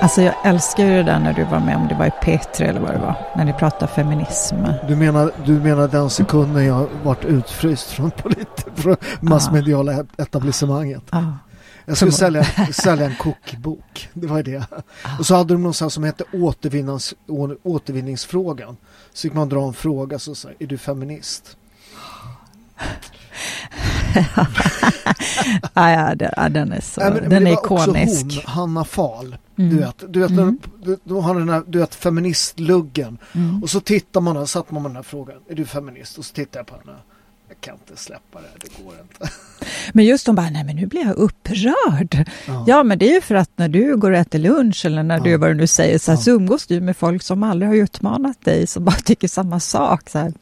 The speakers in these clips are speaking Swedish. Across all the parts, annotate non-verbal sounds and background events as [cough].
Alltså jag älskar ju det där när du var med, om det var i P3 eller vad det var, när ni pratade feminism. Du menar, du menar den sekunden jag varit utfryst från, polit, från massmediala ah. etablissemanget? Ah. Jag skulle sälja, [laughs] sälja en kokbok. Det var det. Och så hade de någon som hette återvinnings, återvinningsfrågan. Så fick man dra en fråga så sa är du feminist? [laughs] ja, ja, den är så, ja, men, den men är ikonisk. Hon, Hanna Fahl, mm. du vet, du vet, mm. du, du har den här, du vet, feministluggen. Mm. Och så tittar man och satt man med den här frågan, är du feminist? Och så tittar jag på henne. Jag kan inte släppa det, det går inte. [laughs] Men just de bara, nej men nu blir jag upprörd. Ja. ja men det är ju för att när du går och äter lunch eller när ja. du, vad du nu säger, så, här, ja. så umgås du med folk som aldrig har utmanat dig, som bara tycker samma sak. Så här.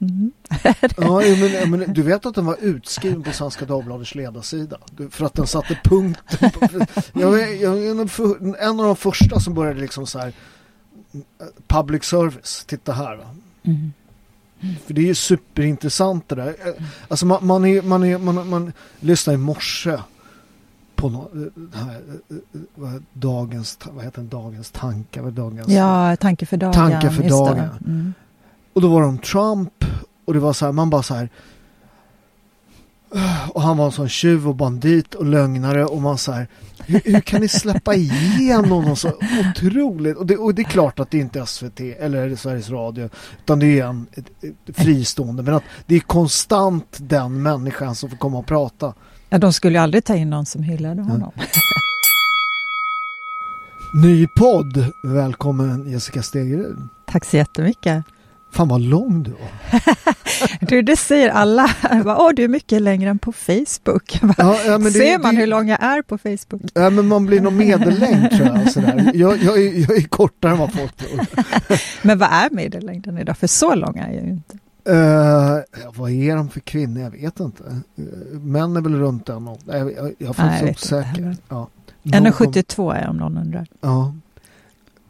Mm. [laughs] ja, men, men, du vet att den var utskriven på Svenska Dagbladets ledarsida för att den satte punkten. På, [laughs] jag, jag, en av de första som började liksom så här public service, titta här va. Mm. För det är ju superintressant det där. Alltså man, man, är, man, är, man, man lyssnar i morse på no, här, vad, dagens, vad heter den, dagens tankar? Dagens, ja, tanke för dagen. Tanke för dagen. Mm. Och då var de Trump och det var så här, man bara så här och han var en sån tjuv och bandit och lögnare och man så här, hur, hur kan ni släppa igenom någon så otroligt? Och det, och det är klart att det inte är SVT eller Sveriges Radio utan det är en fristående men att det är konstant den människan som får komma och prata. Ja, de skulle ju aldrig ta in någon som hyllade honom. Ja. Ny podd, välkommen Jessica Stegerud. Tack så jättemycket. Fan vad lång du var. [laughs] du, det säger alla. Åh, du är mycket längre än på Facebook. Ja, ja, det, Ser man det, hur lång jag är på Facebook? Ja, men man blir nog medellängd tror jag. Sådär. Jag, jag, är, jag är kortare än vad folk tror. [laughs] men vad är medellängden idag? För så långa är jag ju inte. Uh, vad är de för kvinnor? Jag vet inte. Uh, män är väl runt den. Jag, jag, jag är faktiskt osäker. Ja. 1,72 är om någon undrar. Ja.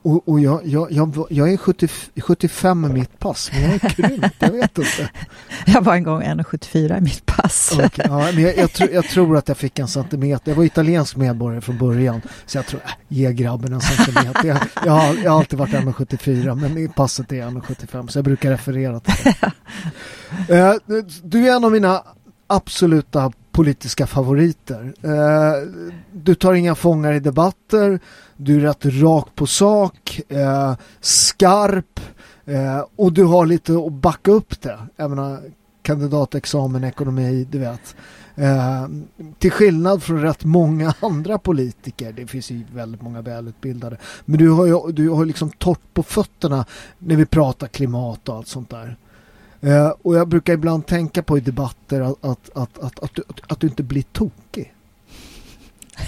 Och, och jag, jag, jag, jag är 70, 75 med mitt pass, men jag är krympt, jag vet inte. [laughs] Jag var en gång 1,74 i mitt pass. Okay, ja, men jag, jag, tror, jag tror att jag fick en centimeter. Jag var italiensk medborgare från början, så jag tror, äh, ge grabben en centimeter. Jag, jag, har, jag har alltid varit 1,74, men i passet är 1,75, så jag brukar referera till det. uh, [laughs] du är en av mina absoluta politiska favoriter. Eh, du tar inga fångar i debatter, du är rätt rak på sak, eh, skarp eh, och du har lite att backa upp det. Jag menar, kandidatexamen i ekonomi, du vet. Eh, till skillnad från rätt många [laughs] andra politiker, det finns ju väldigt många välutbildade, men du har ju du har liksom torrt på fötterna när vi pratar klimat och allt sånt där. Eh, och jag brukar ibland tänka på i debatter att, att, att, att, att, du, att du inte blir tokig.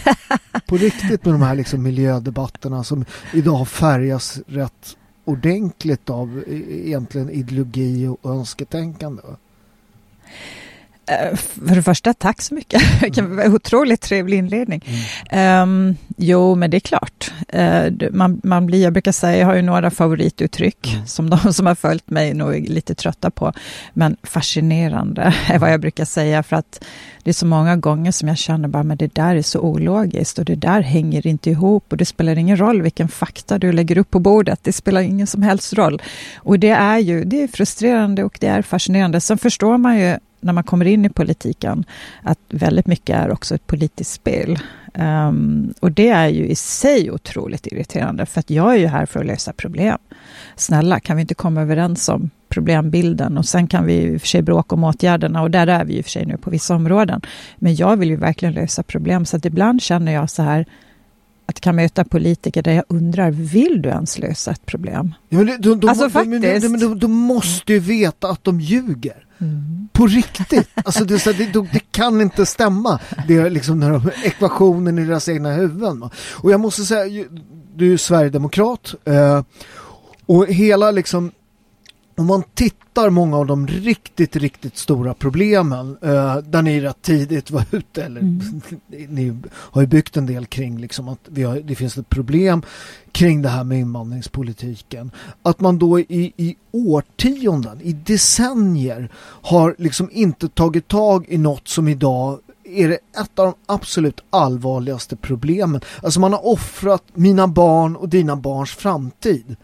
[laughs] på riktigt med de här liksom miljödebatterna som idag färgas rätt ordentligt av e-, egentligen ideologi och önsketänkande. Eh, för det första, tack så mycket. [laughs] Mm. Otroligt trevlig inledning. Mm. Um, jo, men det är klart. Uh, man, man blir, jag brukar säga, jag har ju några favorituttryck mm. som de [laughs] som har följt mig nog är lite trötta på. Men fascinerande är vad jag brukar säga för att det är så många gånger som jag känner bara, men det där är så ologiskt och det där hänger inte ihop och det spelar ingen roll vilken fakta du lägger upp på bordet. Det spelar ingen som helst roll. Och det är ju, det är frustrerande och det är fascinerande. Sen förstår man ju när man kommer in i politiken att väldigt mycket är också ett politiskt spel. Um, och det är ju i sig otroligt irriterande för att jag är ju här för att lösa problem. Snälla, kan vi inte komma överens om problembilden och sen kan vi och för sig bråka om åtgärderna och där är vi och för sig nu på vissa områden. Men jag vill ju verkligen lösa problem så att ibland känner jag så här att kan möta politiker där jag undrar, vill du ens lösa ett problem? Ja, men de, de, alltså de, faktiskt. Men, de, de, måste ju veta att de ljuger. Mm. På riktigt. Alltså det, det, det, kan inte stämma. Det är liksom den här ekvationen i deras egna huvuden. Och jag måste säga, du är ju Sverigedemokrat. Eh, och hela liksom om man tittar många av de riktigt, riktigt stora problemen eh, där ni rätt tidigt var ute, eller mm. [laughs] ni har ju byggt en del kring liksom att vi har, det finns ett problem kring det här med invandringspolitiken. Att man då i, i årtionden, i decennier har liksom inte tagit tag i något som idag är det ett av de absolut allvarligaste problemen. Alltså man har offrat mina barn och dina barns framtid.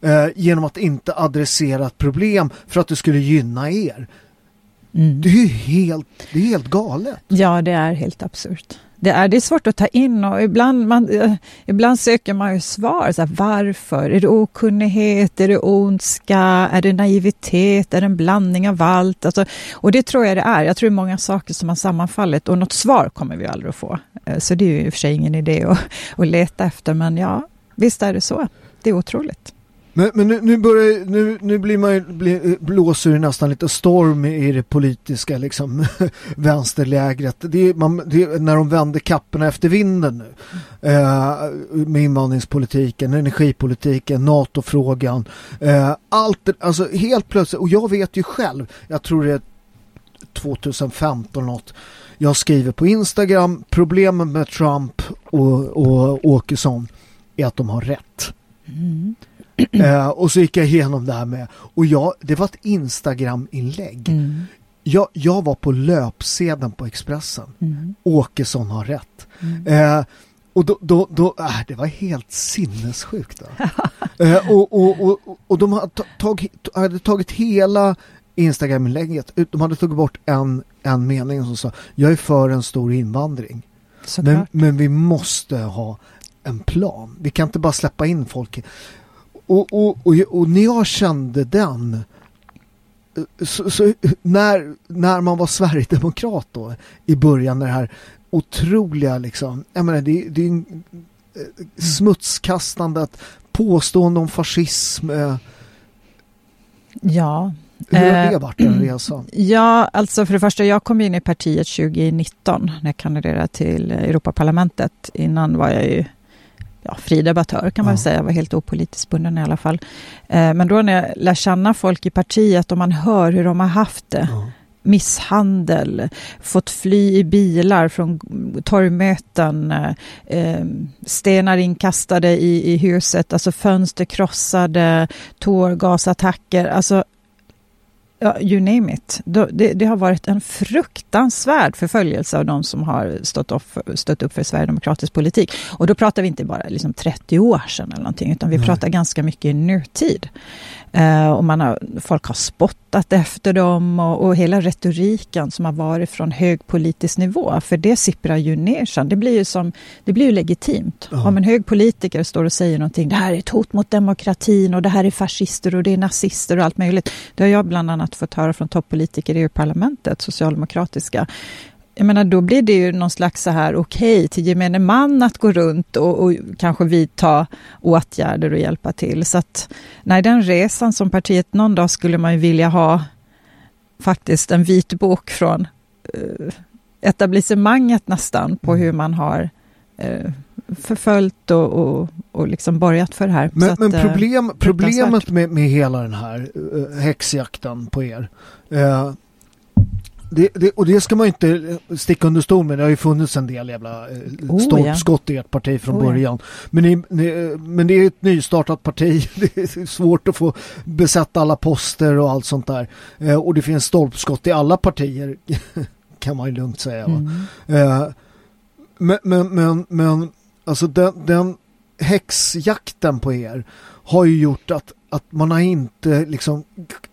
Eh, genom att inte adressera ett problem för att det skulle gynna er. Mm. Det är ju helt, det är helt galet. Ja, det är helt absurt. Det är, det är svårt att ta in och ibland, man, eh, ibland söker man ju svar. Så här, varför? Är det okunnighet? Är det ondska? Är det naivitet? Är det en blandning av allt? Alltså, och det tror jag det är. Jag tror det är många saker som har sammanfallit och något svar kommer vi aldrig att få. Eh, så det är ju i och för sig ingen idé att, att leta efter, men ja, visst är det så. Det är otroligt. Men, men nu, nu, börjar, nu, nu blir man bli, blåser det nästan lite storm i det politiska liksom, [laughs] vänsterlägret. Det är, man, det är när de vänder kapporna efter vinden nu. Eh, med invandringspolitiken, energipolitiken, NATO-frågan. Eh, allt, alltså helt plötsligt, och jag vet ju själv, jag tror det är 2015 något. Jag skriver på Instagram, problemen med Trump och, och Åkesson är att de har rätt. Mm. [clears throat] eh, och så gick jag igenom det här med, och jag, det var ett Instagram-inlägg. Mm. Jag, jag var på löpsedeln på Expressen. Mm. Åkesson har rätt. Mm. Eh, och då, då, då äh, det var helt sinnessjukt. [laughs] eh, och, och, och, och de hade tagit, hade tagit hela Instagram-inlägget, de hade tagit bort en, en mening som sa jag är för en stor invandring. Men, men vi måste ha en plan. Vi kan inte bara släppa in folk. Och, och, och, och när jag kände den så, så, när, när man var Sverigedemokrat då i början, det här otroliga liksom, jag menar det, det är en, eh, smutskastandet, påstående om fascism. Eh. Ja. Hur har det varit en resa? [clears throat] Ja, alltså för det första, jag kom in i partiet 2019 när jag kandiderade till Europaparlamentet. Innan var jag ju ja, fri debattör kan man ja. säga, var helt opolitiskt bunden i alla fall. Eh, men då när jag lär känna folk i partiet och man hör hur de har haft det, ja. misshandel, fått fly i bilar från torgmöten, eh, stenar inkastade i, i huset, alltså fönster krossade, tårgasattacker, alltså Ja, you name it. Det, det, har varit en fruktansvärd förföljelse av de som har stått, off, stått upp för sverigedemokratisk politik. Och då pratar vi inte bara liksom 30 år sedan eller någonting, utan vi Nej. pratar ganska mycket i nutid. Eh, och man har, folk har spottat efter dem och, och, hela retoriken som har varit från hög politisk nivå, för det sipprar ju ner sen. Det blir ju, som, det blir ju legitimt. Ja. Om en hög politiker står och säger någonting, det här är ett hot mot demokratin och det här är fascister och det är nazister och allt möjligt. Det har jag bland annat fått höra från toppolitiker i EU-parlamentet, socialdemokratiska jag menar, då blir det ju någon slags så här okej okay, till gemene man att gå runt och, och, kanske vidta åtgärder och hjälpa till. Så att, nej, den resan som partiet, någon dag skulle man ju vilja ha faktiskt en vit bok från eh, etablissemanget nästan på mm. hur man har eh, förföljt och, och, och liksom borgat för det här. Men, att, men eh, problem, problemet med, med hela den här uh, häxjakten på er uh, det, det, och det ska man inte sticka under stol med. Det har ju funnits en del jävla eh, oh, stolpskott ja. i ert parti från oh, början. Ja. Men, ni, ni, men det är ett nystartat parti. [laughs] Det är svårt att få besätta alla poster och allt sånt där. Eh, och det finns stolpskott i alla partier [laughs] kan man ju lugnt säga. Mm. Eh, men, men, men, men alltså den, den häxjakten på er har ju gjort att, att man har inte liksom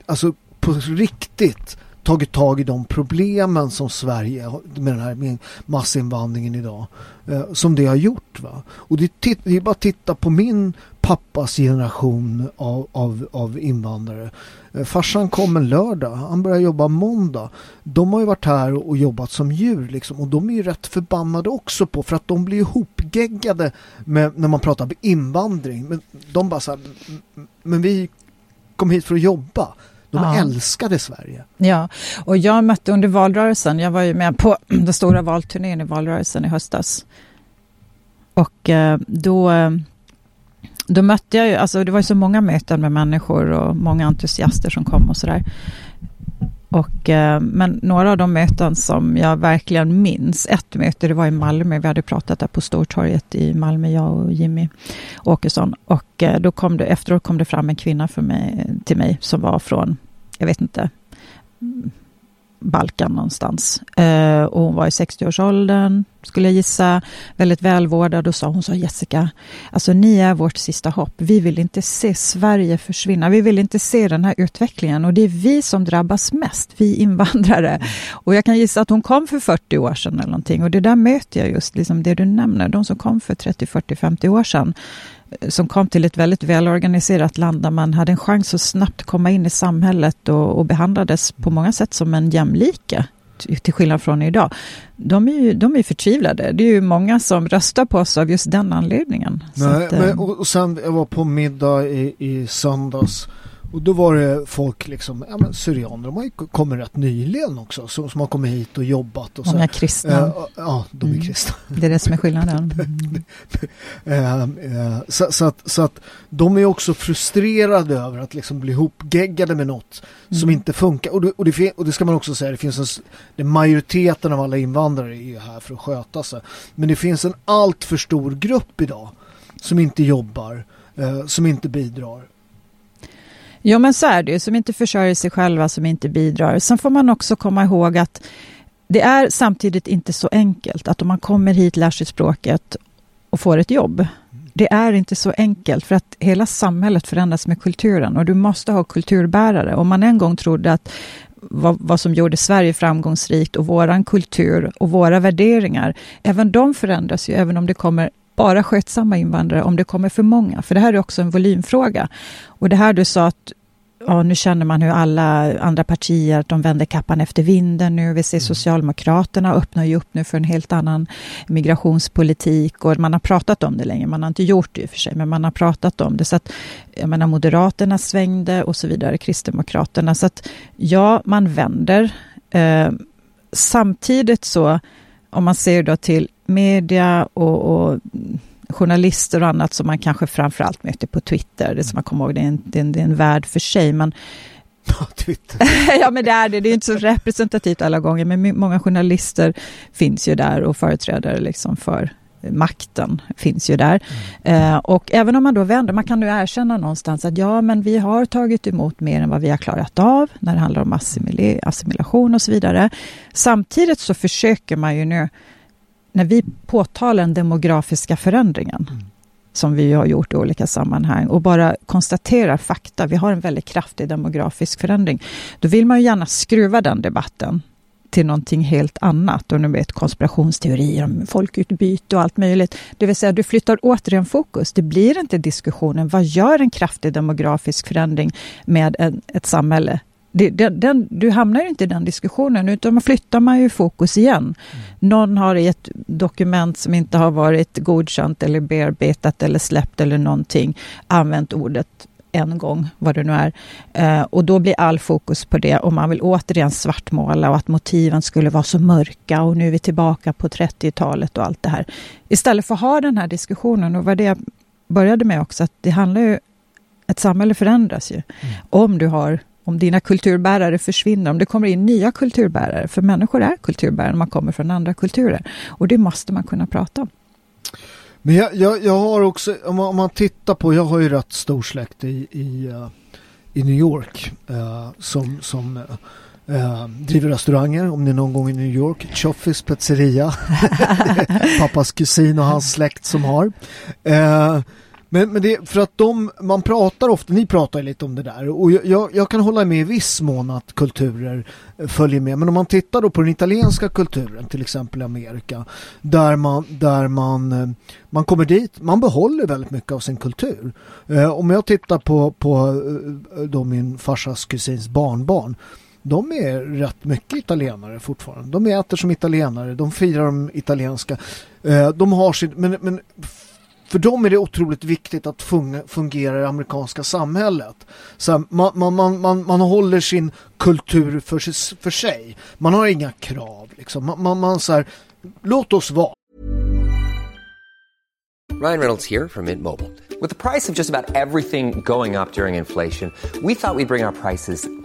alltså på riktigt tagit tag i de problemen som Sverige med den här massinvandringen idag eh, som det har gjort. Va? Och det, det är bara att titta på min pappas generation av, av, av invandrare. Eh, farsan kom en lördag, han började jobba måndag. De har ju varit här och jobbat som djur liksom, och de är ju rätt förbannade också på för att de blir ihopgeggade med, när man pratar om invandring. Men de bara så här, men vi kom hit för att jobba. De ja. älskade Sverige. Ja, och jag mötte under valrörelsen, jag var ju med på [clears throat] den stora valturnén i valrörelsen i höstas. Och eh, då, då mötte jag ju, alltså det var ju så många möten med människor och många entusiaster som kom och sådär. Och, eh, men några av de möten som jag verkligen minns, ett möte det var i Malmö, vi hade pratat där på Stortorget i Malmö, jag och Jimmy Åkesson. Och eh, då kom det, efteråt kom det fram en kvinna för mig, till mig som var från jag vet inte, Balkan någonstans. Eh, och hon var i 60-årsåldern, skulle jag gissa, väldigt välvårdad och sa, hon sa Jessica, alltså ni är vårt sista hopp. Vi vill inte se Sverige försvinna. Vi vill inte se den här utvecklingen och det är vi som drabbas mest, vi invandrare. Och jag kan gissa att hon kom för 40 år sedan eller någonting och det där möter jag just, liksom det du nämner, de som kom för 30, 40, 50 år sedan som kom till ett väldigt välorganiserat land där man hade en chans att snabbt komma in i samhället och, och behandlades på många sätt som en jämlike till skillnad från idag. De är ju de är förtvivlade. Det är ju många som röstar på oss av just den anledningen. Nej, att, men, eh, och, och sen jag var på middag i, i söndags och då var det folk liksom, ja men syrianer, de har ju kommit rätt nyligen också, som, som har kommit hit och jobbat. Och Många är kristna. Uh, ja, de är mm. kristna. Det är det som är skillnaden. uh, [laughs] uh, så, så, att, så att de är också frustrerade över att liksom bli hopgeggade med något mm. som inte funkar. Och det, och, det, och det ska man också säga, det finns en, det majoriteten av alla invandrare är ju här för att sköta sig. Men det finns en allt för stor grupp idag som inte jobbar, som inte bidrar Jo, men så är det ju. Som inte försörjer sig själva, som inte bidrar. Sen får man också komma ihåg att det är samtidigt inte så enkelt att om man kommer hit, lär sig språket och får ett jobb. Det är inte så enkelt för att hela samhället förändras med kulturen och du måste ha kulturbärare. Om man en gång trodde att vad, vad, som gjorde Sverige framgångsrikt och våran kultur och våra värderingar, även de förändras ju, även om det kommer bara skötsamma invandrare om det kommer för många. För det här är också en volymfråga. Och det här du sa att ja, nu känner man hur alla andra partier de vänder kappan efter vinden nu. Vi ser mm. Socialdemokraterna öppnar ju upp nu för en helt annan migrationspolitik och man har pratat om det länge. Man har inte gjort det i och för sig, men man har pratat om det. Så att, jag menar, Moderaterna svängde och så vidare, Kristdemokraterna. Så att ja, man vänder. Eh, samtidigt så, om man ser då till media och, och, journalister och annat som man kanske framförallt möter på Twitter. Det som man kommer ihåg, det är en, det är en, det är en värld för sig. Men, [laughs] Twitter. [laughs] ja, men det är det. Det är inte så representativt alla gånger, men många journalister finns ju där och företrädare liksom för makten finns ju där. Mm. Eh, och även om man då vänder, man kan nu erkänna någonstans att ja, men vi har tagit emot mer än vad vi har klarat av när det handlar om assimilation och så vidare. Samtidigt så försöker man ju nu när vi påtalar den demografiska förändringen, mm. som vi har gjort i olika sammanhang och bara konstaterar fakta. Vi har en väldigt kraftig demografisk förändring. Då vill man ju gärna skruva den debatten till någonting helt annat. Och nu vet konspirationsteorier om folkutbyte och allt möjligt. Det vill säga, du flyttar återigen fokus. Det blir inte diskussionen, vad gör en kraftig demografisk förändring med en, ett samhälle? Det, den, den, du hamnar ju inte i den diskussionen, utan man flyttar man ju fokus igen. Mm. Någon har i ett dokument som inte har varit godkänt eller bearbetat eller släppt eller någonting använt ordet en gång, vad det nu är. Eh, och då blir all fokus på det och man vill återigen svartmåla och att motiven skulle vara så mörka och nu är vi tillbaka på 30-talet och allt det här. Istället för att ha den här diskussionen och vad det jag började med också, att det handlar ju... Ett samhälle förändras ju. Mm. Om du har om dina kulturbärare försvinner, om det kommer in nya kulturbärare, för människor är kulturbärare när man kommer från andra kulturer. Och det måste man kunna prata om. Men jag, jag, jag har också, om man, om man, tittar på, jag har ju rätt stor släkt i, i, uh, i New York uh, som, som uh, driver restauranger. Om ni är någon gång i New York, Choffis pizzeria. [laughs] pappas kusin och hans släkt som har. Men, men det för att de, man pratar ofta, ni pratar lite om det där och jag, jag, kan hålla med i viss mån att kulturer eh, följer med. Men om man tittar då på den italienska kulturen, till exempel i Amerika, där man, där man, eh, man kommer dit, man behåller väldigt mycket av sin kultur. Eh, om jag tittar på, på eh, då min farsas kusins barnbarn, de är rätt mycket italienare fortfarande. De äter som italienare, de firar de italienska. De har sin, men, men för dem är det otroligt viktigt att fungera i det amerikanska samhället. Så man, man, man, man, man håller sin kultur för sig, för sig. Man har inga krav. Liksom. Man, man, man så här, låt oss vara. Ryan Reynolds här från Mint Mobile. Med priset på nästan allt som går upp under inflationen, trodde vi att vi skulle bring våra priser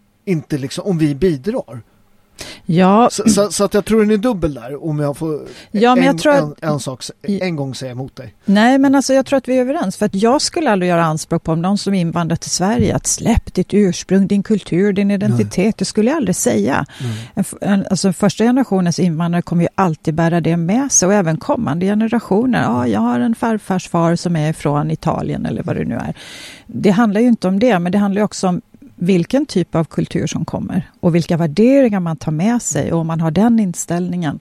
inte liksom, om vi bidrar Ja. Så, så, så, att jag tror den är dubbel där om jag får ja, men en, jag tror att, en, en, sak en gång säga emot dig. Nej men alltså jag tror att vi är överens för att jag skulle aldrig göra anspråk på om någon som invandrat till Sverige att släpp ditt ursprung, din kultur, din identitet. Nej. Det skulle jag aldrig säga. En, en, alltså första generationens invandrare kommer ju alltid bära det med sig och även kommande generationer. Ja, jag har en farfars far som är från Italien eller vad det nu är. Det handlar ju inte om det men det handlar också om vilken typ av kultur som kommer och vilka värderingar man tar med sig och om man har den inställningen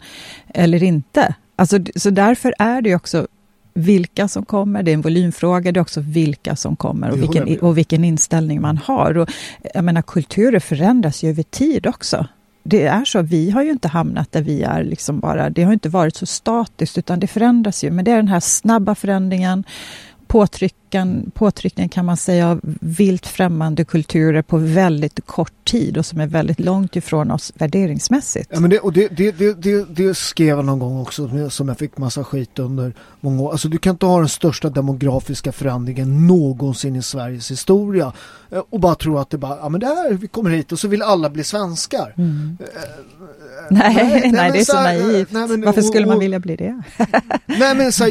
eller inte. Alltså, så därför är det också vilka som kommer, det är en volymfråga, det är också vilka som kommer och vilken, och vilken inställning man har. Och, jag menar, kulturer förändras ju över tid också. Det är så, vi har ju inte hamnat där vi är liksom bara, det har inte varit så statiskt utan det förändras ju, men det är den här snabba förändringen påtryckan, påtryckning kan man säga av vilt främmande kulturer på väldigt kort tid och som är väldigt långt ifrån oss värderingsmässigt. Ja, men det, och det, det, det, det, skrev jag någon gång också som jag fick massa skit under många år. Alltså du kan inte ha den största demografiska förändringen någonsin i Sveriges historia eh, och bara tro att det bara, ja men det här, vi kommer hit och så vill alla bli svenskar. Mm. Uh, nej, nej, nej, [laughs] det är så, så naivt. Nej, men, Varför skulle och, man vilja bli det? nej men, så,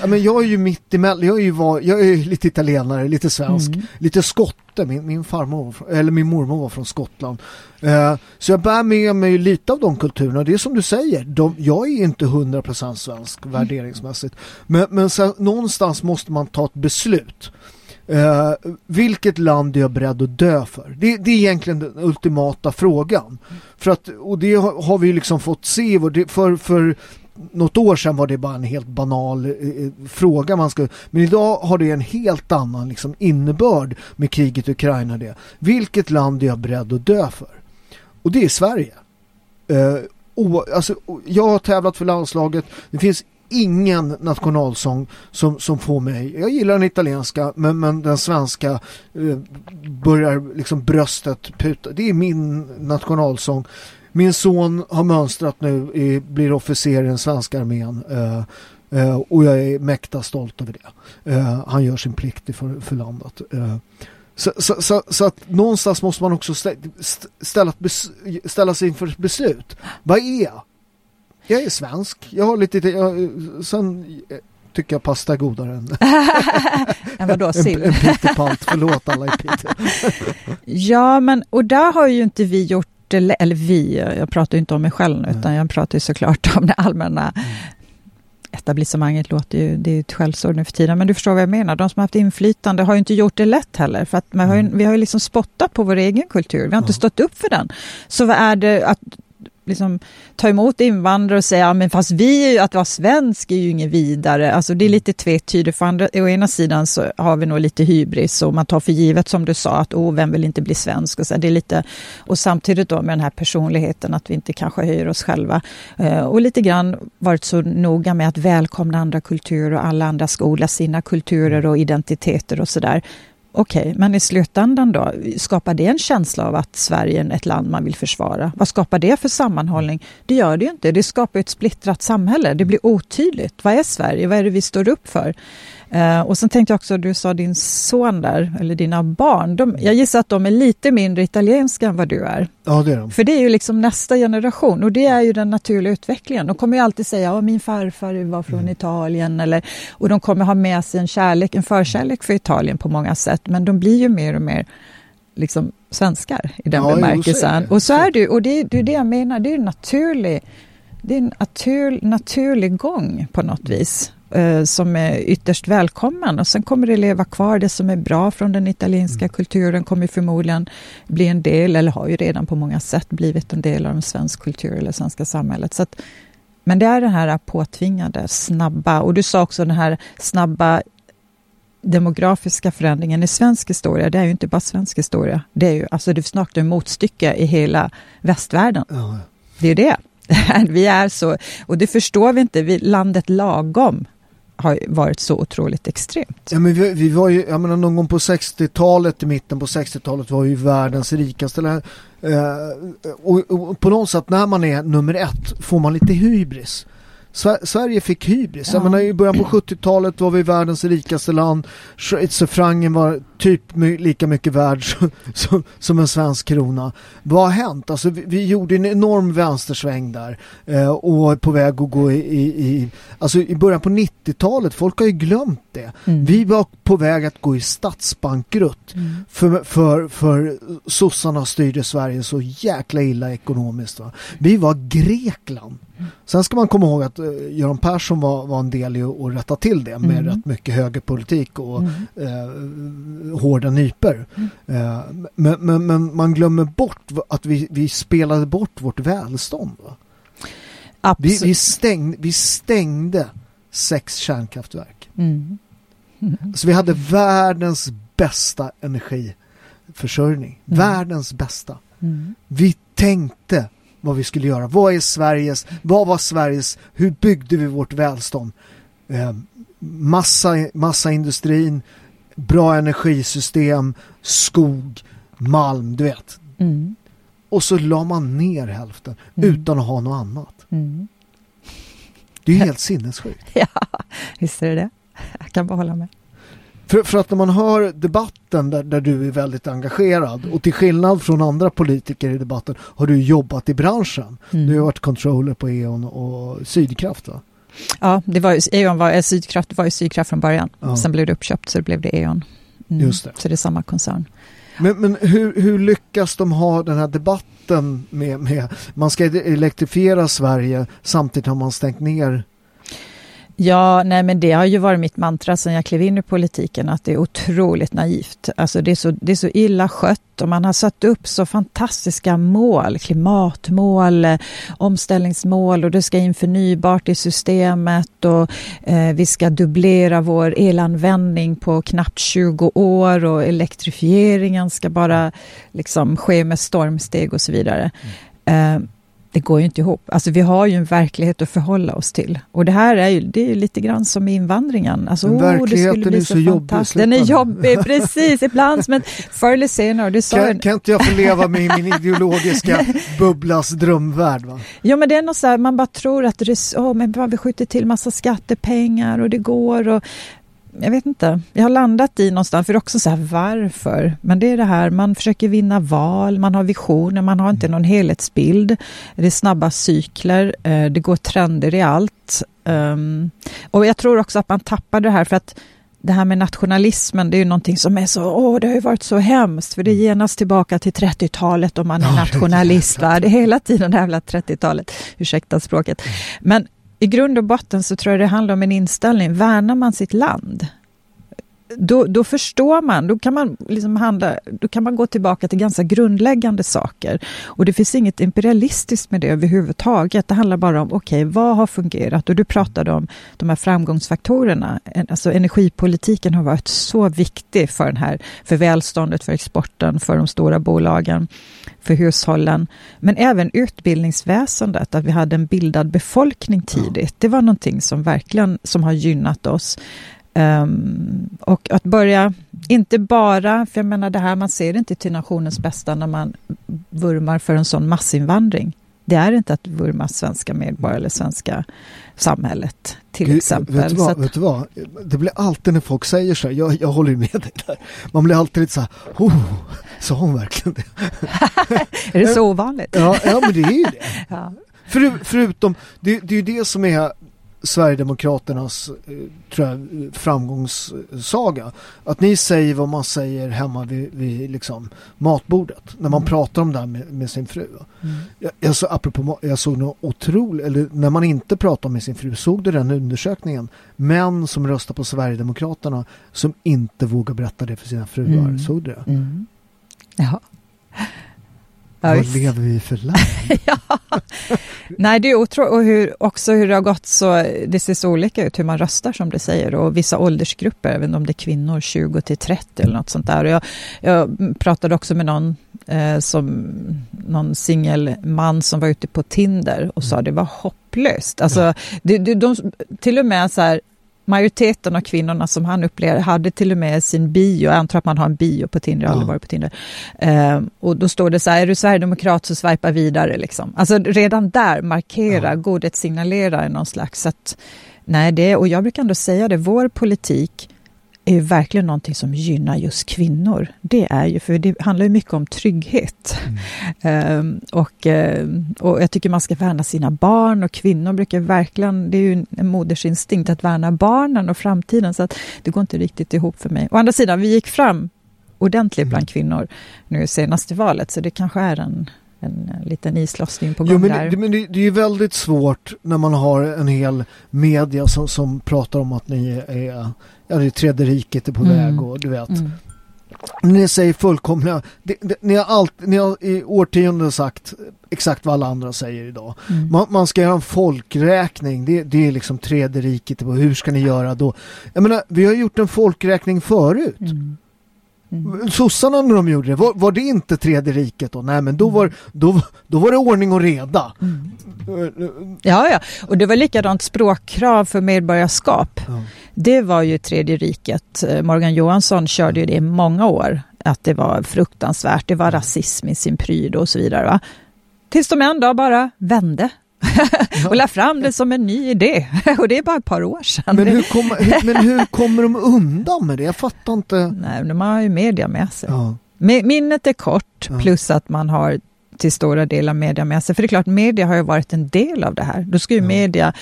ja, men jag är ju mitt emellan, jag är ju var, jag är [laughs] lite italienare, lite svensk, mm. lite skotte. Min, min farmor, eller min mormor var från Skottland. Uh, så jag bär med mig lite av de kulturerna. Det är som du säger, de, jag är inte 100% svensk mm. värderingsmässigt. Men, men sen, någonstans måste man ta ett beslut. Uh, vilket land är jag beredd att dö för? Det, det är egentligen den ultimata frågan. För att, och det har, har vi liksom fått se för, för något år sedan var det bara en helt banal eh, eh, fråga man skulle, men idag har det en helt annan liksom, innebörd med kriget i Ukraina det. Vilket land är jag beredd att dö för? Och det är Sverige. Eh, o, alltså, jag har tävlat för landslaget, det finns ingen nationalsång som, som får mig, jag gillar den italienska men, men den svenska eh, börjar liksom bröstet puta. Det är min nationalsång. Min son har mönstrat nu, i, blir officer i den svenska armén eh, eh, och jag är mäkta stolt över det. Eh, han gör sin plikt för, för landet. Så, så, så, så, att någonstans måste man också ställa, ställa sig inför ett beslut. Vad är jag? Jag är svensk. Jag har lite... Jag, sen tycker jag pasta är godare än... [laughs] än vadå, [laughs] sill? En, en Peterpalt, förlåt alla i Peter. [laughs] ja, men och där har ju inte vi gjort eller vi, jag pratar inte om mig själv nu, utan jag pratar såklart om det allmänna mm. etablissemanget låter ju, det är ett skällsord nu för tiden, men du förstår vad jag menar. De som har haft inflytande har ju inte gjort det lätt heller, för att man har ju, mm. vi har ju liksom spottat på vår egen kultur, vi har inte stått upp för den. Så vad är det, att liksom, ta emot invandrare och säga men fast vi, att vara svensk är ju inget vidare. Alltså det är lite tvetydigt. För andra, å ena sidan så har vi nog lite hybris och man tar för givet som du sa att oh, vem vill inte bli svensk? Och, så, det är lite, och samtidigt då med den här personligheten att vi inte kanske höjer oss själva. Eh, och lite grann varit så noga med att välkomna andra kulturer och alla andra ska odla sina kulturer och identiteter och sådär. Okej, okay, men i slutändan då, skapar det en känsla av att Sverige är ett land man vill försvara? Vad skapar det för sammanhållning? Det gör det ju inte. Det skapar ett splittrat samhälle. Det blir otydligt. Vad är Sverige? Vad är det vi står upp för? Uh, och sen tänkte jag också, du sa din son där, eller dina barn. De, jag gissar att de är lite mindre italienska än vad du är. Ja, det är de. För det är ju liksom nästa generation och det är ju den naturliga utvecklingen. De kommer ju alltid säga att min farfar var från mm. Italien eller, och de kommer ha med sig en kärlek, en förkärlek för Italien på många sätt. Men de blir ju mer och mer liksom svenskar i den ja, bemärkelsen. Och så är det och det, det är det jag menar, det är naturlig det är en natur, naturlig gång på något vis eh, som är ytterst välkommen. Och sen kommer det leva kvar. Det som är bra från den italienska mm. kulturen kommer förmodligen bli en del, eller har ju redan på många sätt blivit en del av den svenska kultur eller svenska samhället. Så att, men det är den här påtvingade, snabba, och du sa också den här snabba demografiska förändringen i svensk historia, det är ju inte bara svensk historia. Det är ju alltså det snart en motstycke i hela västvärlden. Ja. Det är det. [laughs] Vi är så, och det förstår vi inte, vi, landet lagom har varit så otroligt extremt. Ja, men vi, vi var ju, jag menar någon gång på 60-talet, i mitten på 60-talet var ju världens rikaste eh, och, och, på något sätt när man är nummer ett får man lite hybris. Sverige fick hybris. Ja. Jag menar, I början på 70-talet var vi världens rikaste land. Schweizerfrancen var typ lika mycket värd [laughs] som, en svensk krona. Vad har hänt? Alltså, vi, vi gjorde en enorm vänstersväng där eh, och är på väg att gå i, i, i alltså i början på 90-talet, folk har ju glömt det. Mm. Vi var på väg att gå i statsbankrutt mm. för, för, för sossarna styrde Sverige så jäkla illa ekonomiskt. Va? Vi var Grekland. Sen ska man komma ihåg att uh, Göran Persson var, var en del i att rätta till det med mm. rätt mycket högerpolitik och mm. uh, hårda nyper. Mm. Uh, men, men, men, man glömmer bort att vi, vi spelade bort vårt välstånd. Vi, vi, stängde, vi stängde sex kärnkraftverk. Mm. Så vi hade världens bästa energiförsörjning. Mm. Världens bästa. Mm. Vi tänkte vad vi skulle göra. Vad är Sveriges, vad var Sveriges, hur byggde vi vårt välstånd? Eh, massa, massaindustrin, bra energisystem, skog, malm, du vet. Mm. Och så la man ner hälften mm. utan att ha något annat. Mm. Det är helt sinnessjukt. [laughs] ja, visst är det det. Jag kan bara hålla med. För, för att när man hör debatten där, där du är väldigt engagerad och till skillnad från andra politiker i debatten har du jobbat i branschen. Mm. Du har varit controller på E.ON och Sydkraft va? Ja, det var ju, E.ON var, Sydkraft var ju Sydkraft från början. Ja. Sen blev det uppköpt så det blev det E.ON. Mm. Just det. Så det är samma koncern. Men, men hur, hur, lyckas de ha den här debatten med, med man ska elektrifiera Sverige samtidigt har man stängt ner Ja, nej men det har ju varit mitt mantra sedan jag klev in i politiken, att det är otroligt naivt. Alltså det är så, det är så illa skött och man har satt upp så fantastiska mål, klimatmål, eh, omställningsmål och det ska in förnybart i systemet och eh, vi ska dubblera vår elanvändning på knappt 20 år och elektrifieringen ska bara liksom ske med stormsteg och så vidare. Mm. Eh, det går ju inte ihop. Alltså vi har ju en verklighet att förhålla oss till. Och det här är ju, det är lite grann som invandringen. Alltså, Men verkligheten oh, är så, så jobbig Den är jobbig, precis, ibland. Men förr eller senare. Det sa kan, en... kan inte jag få leva med min ideologiska [laughs] bubblas drömvärld? Va? Ja, men det är något så här, man bara tror att det är, oh, men vi skjuter till massa skattepengar och det går. Och, jag vet inte, jag har landat i någonstans, för också så här varför? Men det är det här, man försöker vinna val, man har visioner, man har inte någon helhetsbild. Det är snabba cykler, eh, det går trender i allt. Ehm, och jag tror också att man tappar det här för att det här med nationalismen, det är ju någonting som är så, åh, det har ju varit så hemskt, för det är genast tillbaka till 30-talet om man är [laughs] nationalist. Va? Det är hela tiden det här jävla 30-talet, ursäkta språket. Men i grund och botten så tror jag det handlar om en inställning. Värnar man sitt land, då, då förstår man, då kan man, liksom handla, då kan man gå tillbaka till ganska grundläggande saker. Och det finns inget imperialistiskt med det överhuvudtaget. Det handlar bara om, okej, okay, vad har fungerat? Och du pratade om de här framgångsfaktorerna. Alltså energipolitiken har varit så viktig för, den här, för välståndet, för exporten, för de stora bolagen för hushållen. Men även utbildningsväsendet, att vi hade en bildad befolkning tidigt. Det var någonting som verkligen som har gynnat oss. Um, och att börja, inte bara, för jag menar det här, man ser inte till nationens bästa när man vurmar för en sån massinvandring. Det är inte att vurma svenska medborgare eller svenska samhället till du, exempel. Vet du, vad, att... vet du vad? Det blir alltid när folk säger så här, jag, jag håller med dig där. Man blir alltid lite så här, oh, sa hon verkligen det? [laughs] är det så ovanligt? Ja, ja men det är ju det. [laughs] ja. För, förutom, det, det är ju det som är Sverigedemokraternas eh, tror jag, framgångssaga. Att ni säger vad man säger hemma vid, vid liksom, matbordet. När man mm. pratar om det här med, med sin fru. Mm. Jag, jag, så, apropå, jag såg något otroligt, eller när man inte pratar med sin fru, såg du den undersökningen? Män som röstar på Sverigedemokraterna som inte vågar berätta det för sina fruar. Mm. Såg du det? Mm. Ja. Ja, Vad lever vi för land? [laughs] ja. Nej, det är otroligt. Och hur, också hur det har gått så, det ser så olika ut hur man röstar som du säger. Och vissa åldersgrupper, även om det är kvinnor 20 till 30 eller något sånt där. Och jag, jag pratade också med någon eh, som någon singelman som var ute på Tinder och sa mm. det var hopplöst. Alltså, ja. det, det, de, till och med så här, majoriteten av kvinnorna som han upplevde hade till och med sin bio, jag antar att man har en bio på Tinder, jag har aldrig varit på Tinder. Eh, och då står det så här, är du sverigedemokrat så swipa vidare liksom. Alltså redan där markera, ja. godhet signalera någon slags att nej det, och jag brukar ändå säga det, vår politik är verkligen någonting som gynnar just kvinnor. Det är ju, för det handlar ju mycket om trygghet. Mm. Um, och, uh, och jag tycker man ska värna sina barn och kvinnor brukar verkligen, det är ju en modersinstinkt att värna barnen och framtiden, så att det går inte riktigt ihop för mig. Å andra sidan, vi gick fram ordentligt bland mm. kvinnor nu senaste valet, så det kanske är en en liten islossning på gång jo, men, där. Det, men det, det är ju väldigt svårt när man har en hel media som, som pratar om att ni är ja, det är tredje riket är på mm. väg och du vet. Mm. Ni säger fullkomliga, det, det, ni, har allt, ni har i årtionden sagt exakt vad alla andra säger idag. Mm. Man, man, ska göra en folkräkning, det, det är liksom tredje riket, hur ska ni göra då? Jag menar, vi har gjort en folkräkning förut. Mm. Mm. Sossarna när de gjorde det, var, var, det inte tredje riket då? Nej men då var, då, då var det ordning och reda. Mm. Ja, ja, och det var likadant språkkrav för medborgarskap. Ja. Det var ju tredje riket. Morgan Johansson körde ju det i många år. Att det var fruktansvärt, det var rasism i sin pryd och så vidare. Va? Tills de en dag bara vände och la fram det som en ny idé. [laughs] Och det är bara ett par år sedan. Men hur, kom, [laughs] men hur kommer de undan med det? Jag fattar inte. Nej, de har ju media med sig. Ja. Minnet är kort, plus att man har till stora delar media med sig. För det är klart, media har ju varit en del av det här. Då ska ju media,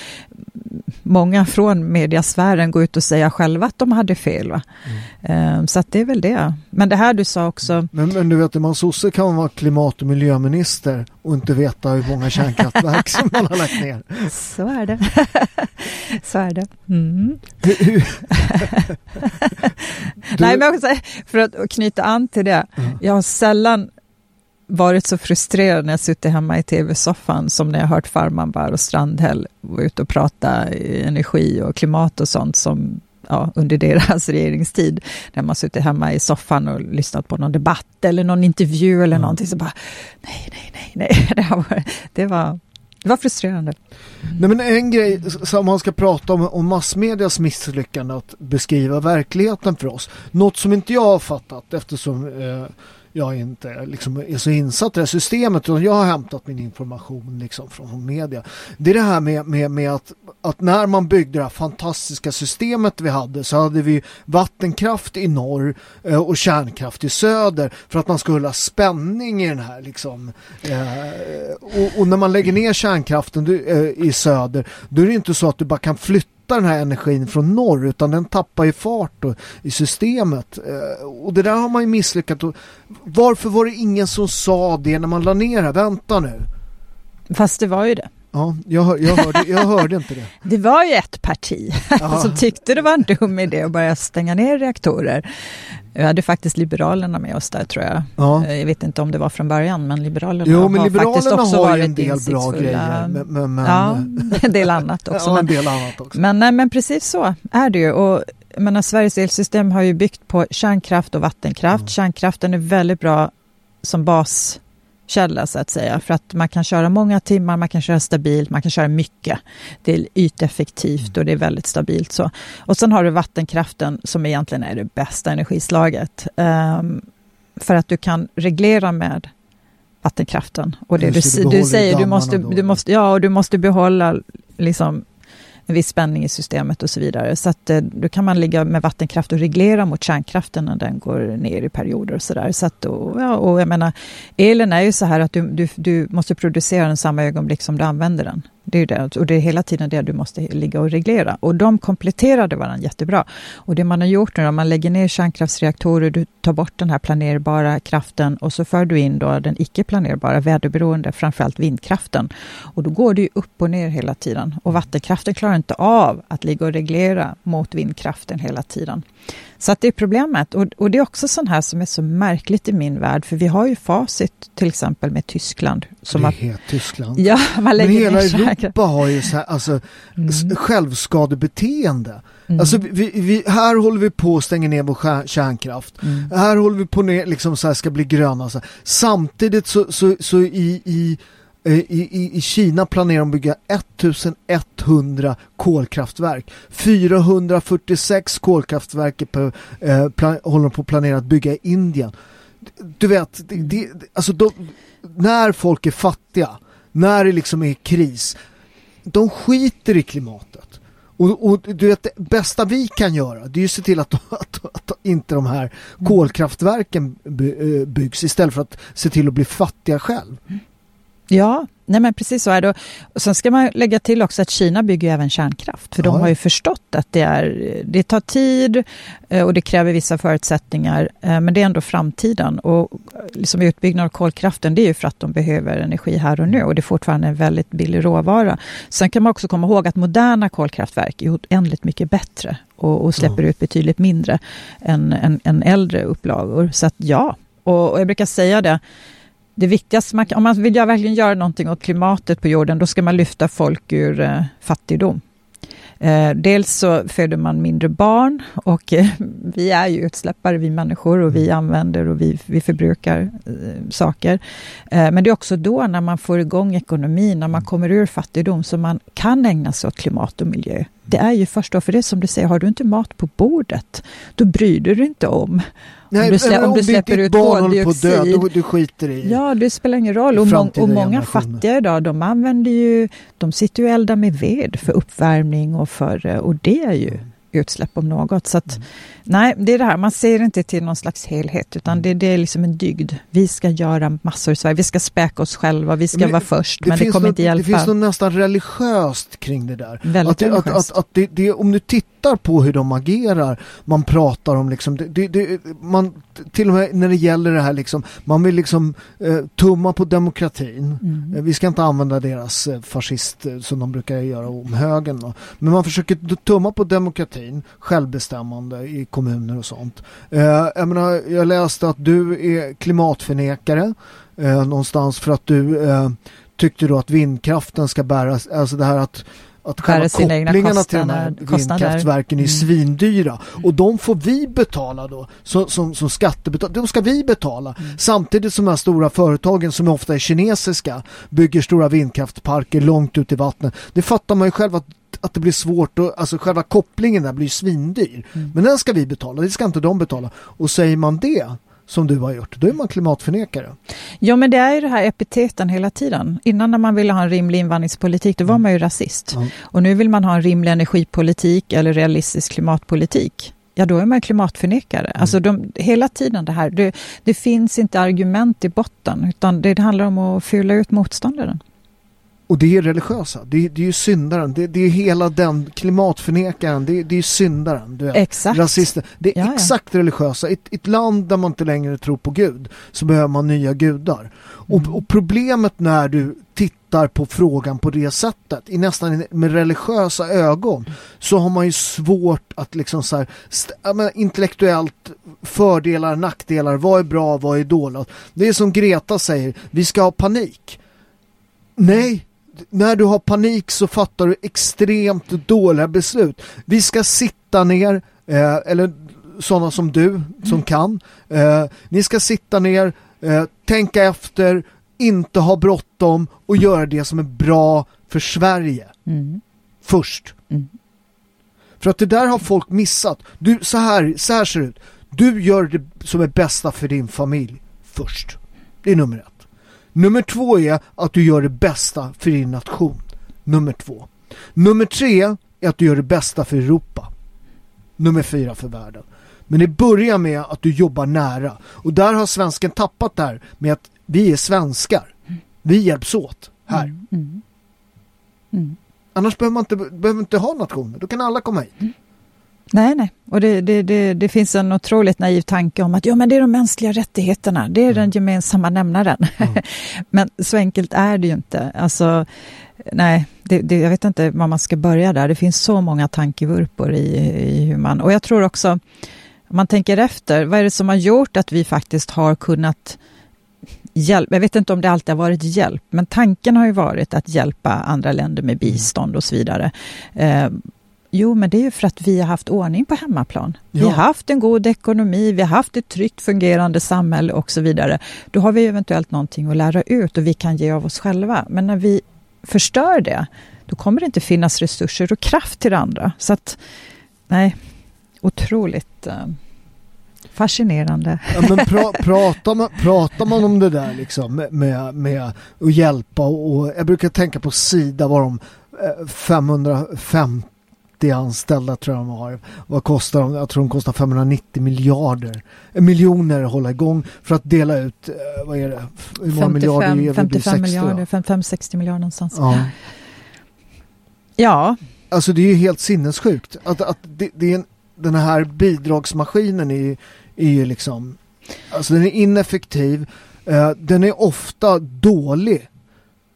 många från mediasfären gå ut och säga själva att de hade fel. Va? Mm. Så att det är väl det. Men det här du sa också. Men, men du vet, man sosse kan vara klimat och miljöminister och inte veta hur många kärnkraftverk som man har lagt ner. [laughs] Så är det. [laughs] Så är det. Mm. [laughs] Nej, men också, för att knyta an till det. Mm. Jag har sällan varit så frustrerad när jag suttit hemma i tv-soffan som när jag hört Farmanbar och Strandhäll vara ute och prata energi och klimat och sånt som ja, under deras [laughs] regeringstid, när man suttit hemma i soffan och lyssnat på någon debatt eller någon intervju eller mm. någonting, så bara nej, nej, nej, nej. [laughs] Det var, det var, det var frustrerande. Nej, men en grej som man ska prata om, om massmedias misslyckande att beskriva verkligheten för oss. Något som inte jag har fattat eftersom eh, jag inte liksom är så insatt i det här systemet utan jag har hämtat min information liksom från media. Det är det här med, med, med att, att när man byggde det här fantastiska systemet vi hade så hade vi vattenkraft i norr eh, och kärnkraft i söder för att man skulle ha spänning i den här liksom. Eh, och, och, när man lägger ner kärnkraften eh, i söder då är det inte så att du bara kan flytta den här energin från norr utan den tappar ju fart och, i systemet. Eh, och det där har man ju misslyckats. Och varför var det ingen som sa det när man la ner här? Vänta nu. Fast det var ju det. Ja, jag, jag, hörde, jag hörde inte det. [laughs] Det var ju ett parti [laughs] som tyckte det var en dum idé att börja stänga ner reaktorer. Vi hade faktiskt Liberalerna med oss där tror jag. Ja. Jag vet inte om det var från början men Liberalerna jo, men har Liberalerna faktiskt också har varit en del bra grejer. Men, men, men... Ja, [laughs] en del annat också. ja, en del annat också. Men, nej, men precis så är det ju. Och, menar, Sveriges elsystem har ju byggt på kärnkraft och vattenkraft. Mm. Kärnkraften är väldigt bra som bas källa så att säga. För att man kan köra många timmar, man kan köra stabilt, man kan köra mycket. Det är yteffektivt och det är väldigt stabilt. så. Och sen har du vattenkraften som egentligen är det bästa energislaget. Um, för att du kan reglera med vattenkraften. Och det Just, du, du säger, du måste, du måste, ja, och du måste behålla liksom en viss spänning i systemet och så vidare. Så att eh, då kan man ligga med vattenkraft och reglera mot kärnkraften när den går ner i perioder och så där. Så att, och, ja, och jag menar, elen är ju så här att du, du, du måste producera den samma ögonblick som du använder den. Det är det, alltså, och det är hela tiden det du måste ligga och reglera. Och de kompletterade varandra jättebra. Och det man har gjort nu, om man lägger ner kärnkraftsreaktorer, du tar bort den här planerbara kraften och så för du in då den icke planerbara, väderberoende, framförallt vindkraften. Och då går det ju upp och ner hela tiden. Och vattenkraften klarar inte av att ligga och reglera mot vindkraften hela tiden. Så att det är problemet. Och, och, det är också sånt här som är så märkligt i min värld, för vi har ju facit till exempel med Tyskland. Som det är Tyskland. Ja, man lägger Men hela Europa har ju så här, alltså, mm. självskadebeteende. Mm. Alltså, vi, vi, här håller vi på att stänga ner vår kärnkraft. Mm. Här håller vi på att liksom så här ska bli gröna. Så Samtidigt så, så, så i, i Eh, i, i, I Kina planerar de att bygga 1100 kolkraftverk. 446 kolkraftverk på, eh, plan, håller de på att planera att bygga i Indien. Du vet, det, det, alltså de, när folk är fattiga, när det liksom är kris, de skiter i klimatet. Och, och, du vet, det bästa vi kan göra det är ju att se till att, [laughs] att, att, inte de här kolkraftverken eh, byggs istället för att se till att bli fattiga själv. Mm. Ja, nej men precis så är det. Och sen ska man lägga till också att Kina bygger även kärnkraft. För ja. de har ju förstått att det, är, det tar tid eh, och det kräver vissa förutsättningar. Eh, men det är ändå framtiden. Och liksom utbyggnad av kolkraften det är ju för att de behöver energi här och nu. Och det är fortfarande en väldigt billig råvara. Sen kan man också komma ihåg att moderna kolkraftverk är oändligt mycket bättre och, och släpper ja. ut betydligt mindre än, än, än äldre upplagor. Så att ja, och, och jag brukar säga det det viktigaste, man, om man vill verkligen göra någonting åt klimatet på jorden, då ska man lyfta folk ur eh, fattigdom. Eh, dels så föder man mindre barn och eh, [laughs] vi är ju utsläppare, vi människor, och vi mm. använder och vi, vi förbrukar eh, saker. Eh, men det är också då när man får igång ekonomin, när man mm. kommer ur fattigdom, som man kan ägna sig åt klimat och miljö. Det är ju först då, för det som du säger, har du inte mat på bordet, då bryr du dig inte om Nej, om du, slä, om du släpper ut koldioxid. Dö, du, du skiter i Ja, det spelar ingen roll. Och, må, och många fattiga idag, de använder ju, de sitter ju och eldar med ved för uppvärmning och för, och det är ju utsläpp om något. Så att, mm. Nej, det är det här, man ser inte till någon slags helhet, utan det, det är liksom en dygd. Vi ska göra massor i Sverige, vi ska späka oss själva, vi ska men, vara först, det men det kommer något, inte hjälpa. Det finns något nästan religiöst kring det där. Väldigt att, religiöst. Att, att, att det, det, om du tittar på hur de agerar, man pratar om liksom, det, det, man, till och med när det gäller det här liksom, man vill liksom eh, tumma på demokratin. Mm. Eh, vi ska inte använda deras eh, fascist eh, som de brukar göra om högen. Då. Men man försöker tumma på demokratin, självbestämmande i kommuner och sånt. Eh, jag, menar, jag läste att du är klimatförnekare eh, någonstans för att du eh, tyckte då att vindkraften ska bäras, alltså det här att att själva kopplingarna till de här vindkraftverken är mm. svindyra. Och de får vi betala då som, som, som skattebetalare. De ska vi betala. Mm. Samtidigt som de här stora företagen som ofta är kinesiska bygger stora vindkraftparker långt ut i vattnet. Det fattar man ju själv att att det blir svårt och alltså själva kopplingen där blir svindyr. Mm. Men den ska vi betala, det ska inte de betala. Och säger man det som du har gjort, då är man klimatförnekare. Ja, men det är ju det här epiteten hela tiden. Innan när man ville ha en rimlig invandringspolitik, då var mm. man ju rasist. Mm. Och nu vill man ha en rimlig energipolitik eller realistisk klimatpolitik. Ja, då är man klimatförnekare. Mm. Alltså de, hela tiden det här, det, det finns inte argument i botten, utan det, det handlar om att fylla ut motståndaren. Och det är religiösa, det är, det är ju syndaren, det, det är hela den klimatförnekaren, det, det är syndaren, du vet. Exakt. Rasisten. Det är ja, exakt ja. religiösa. I ett, land där man inte längre tror på Gud så behöver man nya gudar. Mm. Och, och, problemet när du tittar på frågan på det sättet, i nästan med religiösa ögon, så har man ju svårt att liksom så här, intellektuellt fördelar, nackdelar, vad är bra, vad är dåligt. Det är som Greta säger, vi ska ha panik. Nej, när du har panik så fattar du extremt dåliga beslut. Vi ska sitta ner, eh, eller sådana som du som mm. kan. Eh, ni ska sitta ner, eh, tänka efter, inte ha bråttom och göra det som är bra för Sverige. Mm. Först. Mm. För att det där har folk missat. Du, så, här, så här ser det ut. Du gör det som är bästa för din familj först. Det är nummer ett. Nummer två är att du gör det bästa för din nation. Nummer två. Nummer tre är att du gör det bästa för Europa. Nummer fyra för världen. Men det börjar med att du jobbar nära. Och där har svensken tappat där med att vi är svenskar. Vi hjälps åt här. Mm, mm, mm. Annars behöver man inte, behöver inte ha nationer. Då kan alla komma hit. Mm. Nej, nej. Och det, det, det, det, finns en otroligt naiv tanke om att ja, men det är de mänskliga rättigheterna, det är mm. den gemensamma nämnaren. Mm. [laughs] men så enkelt är det ju inte. Alltså, nej, jag vet inte var man ska börja där. Det finns så många tankevurpor i, i hur man... Och jag tror också, om man tänker efter, vad är det som har gjort att vi faktiskt har kunnat hjälp. Jag vet inte om det alltid har varit hjälp, men tanken har ju varit att hjälpa andra länder med bistånd och så vidare. Eh, Jo, men det är ju för att vi har haft ordning på hemmaplan. Ja. Vi har haft en god ekonomi, vi har haft ett tryggt fungerande samhälle och så vidare. Då har vi eventuellt någonting att lära ut och vi kan ge av oss själva. Men när vi förstör det, då kommer det inte finnas resurser och kraft till det andra. Så att, nej, otroligt eh, fascinerande. Ja, men pra, pratar, man, pratar man om det där liksom med, med att hjälpa och, och jag brukar tänka på Sida var de 550 eh, 90 anställda tror jag de har. Vad kostar de? Jag tror de kostar 590 miljarder eh, miljoner att hålla igång för att dela ut, eh, vad är det? Hur många 55, miljarder? 55 miljarder, 55-60 miljarder någonstans. Ja. ja. Alltså det är ju helt sinnessjukt att, att det, det är en, den här bidragsmaskinen är, är ju liksom, alltså den är ineffektiv, uh, den är ofta dålig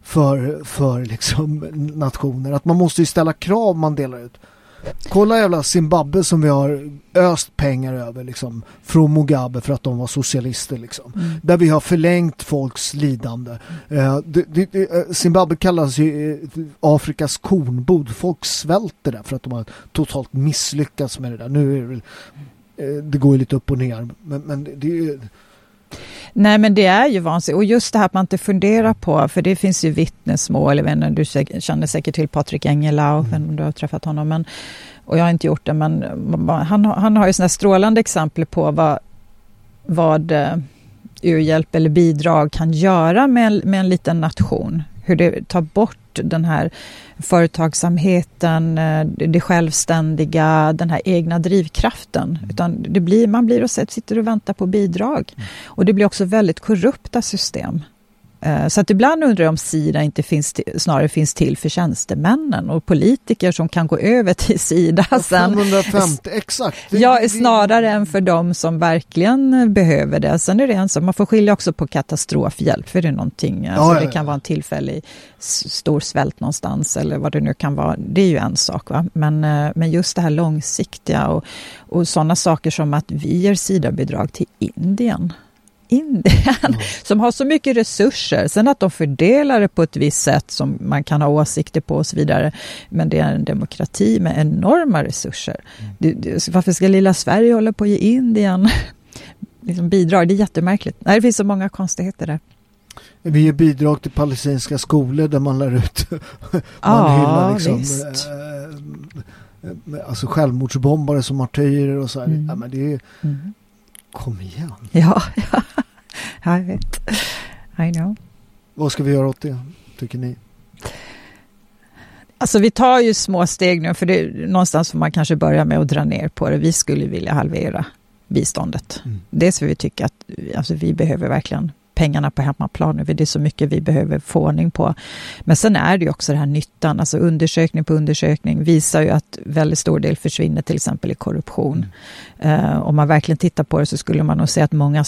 för, för liksom nationer. Att man måste ju ställa krav man delar ut. Kolla jävla Zimbabwe som vi har öst pengar över liksom, från Mugabe för att de var socialister. Liksom. Mm. Där vi har förlängt folks lidande. Uh, det, det, uh, Zimbabwe kallas ju uh, Afrikas kornbod. Folk svälter där för att de har totalt misslyckats med det där. Nu är det väl, det går ju lite upp och ner. Men, men det, det är ju Nej men det är ju vansinnigt och just det här att man inte funderar på, för det finns ju vittnesmål, jag vet inte, du känner säkert till Patrik Engelau, mm. om du har träffat honom, men, och jag har inte gjort det, men han, han har ju sådana strålande exempel på vad, vad eh, u-hjälp eller bidrag kan göra med, med en liten nation. Hur det tar bort den här företagsamheten, eh, det självständiga, den här egna drivkraften. Utan det blir, man blir och sitter och väntar på bidrag. Och det blir också väldigt korrupta system. Eh, så att ibland undrar jag om Sida inte finns till, snarare finns till för tjänstemännen och politiker som kan gå över till Sida sen. 550, exakt. Det, ja, det, snarare än för de som verkligen behöver det. Sen är det en sak, man får skilja också på katastrofhjälp, för det är någonting, ja, alltså, det kan vara en tillfällig stor svält någonstans eller vad det nu kan vara. Det är ju en sak, va? Men, eh, men just det här långsiktiga och, och sådana saker som att vi ger Sida-bidrag till Indien Indien mm. som har så mycket resurser. Sen att de fördelar det på ett visst sätt som man kan ha åsikter på och så vidare. Men det är en demokrati med enorma resurser. Mm. Det, det, varför ska lilla Sverige hålla på ge Indien [laughs] liksom bidrag? Det är jättemärkligt. Nej, det finns så många konstigheter där. Vi ger bidrag till palestinska skolor där man lär ut [laughs] man ja, hyllar liksom, visst. Eh, alltså självmordsbombare som martyrer och så här. Mm. Ja, men det är, mm. Kom igen. Ja, [laughs] ja, jag vet. I know. Vad ska vi göra åt det, tycker ni? Alltså vi tar ju små steg nu, för det, någonstans får man kanske börja med att dra ner på det. Vi skulle vilja halvera biståndet. Mm. Dels för vi tycker att alltså, vi behöver verkligen pengarna på hemmaplan. Det är så mycket vi behöver få ordning på. Men sen är det ju också den här nyttan, alltså undersökning på undersökning visar ju att väldigt stor del försvinner till exempel i korruption. Uh, om man verkligen tittar på det så skulle man nog säga att många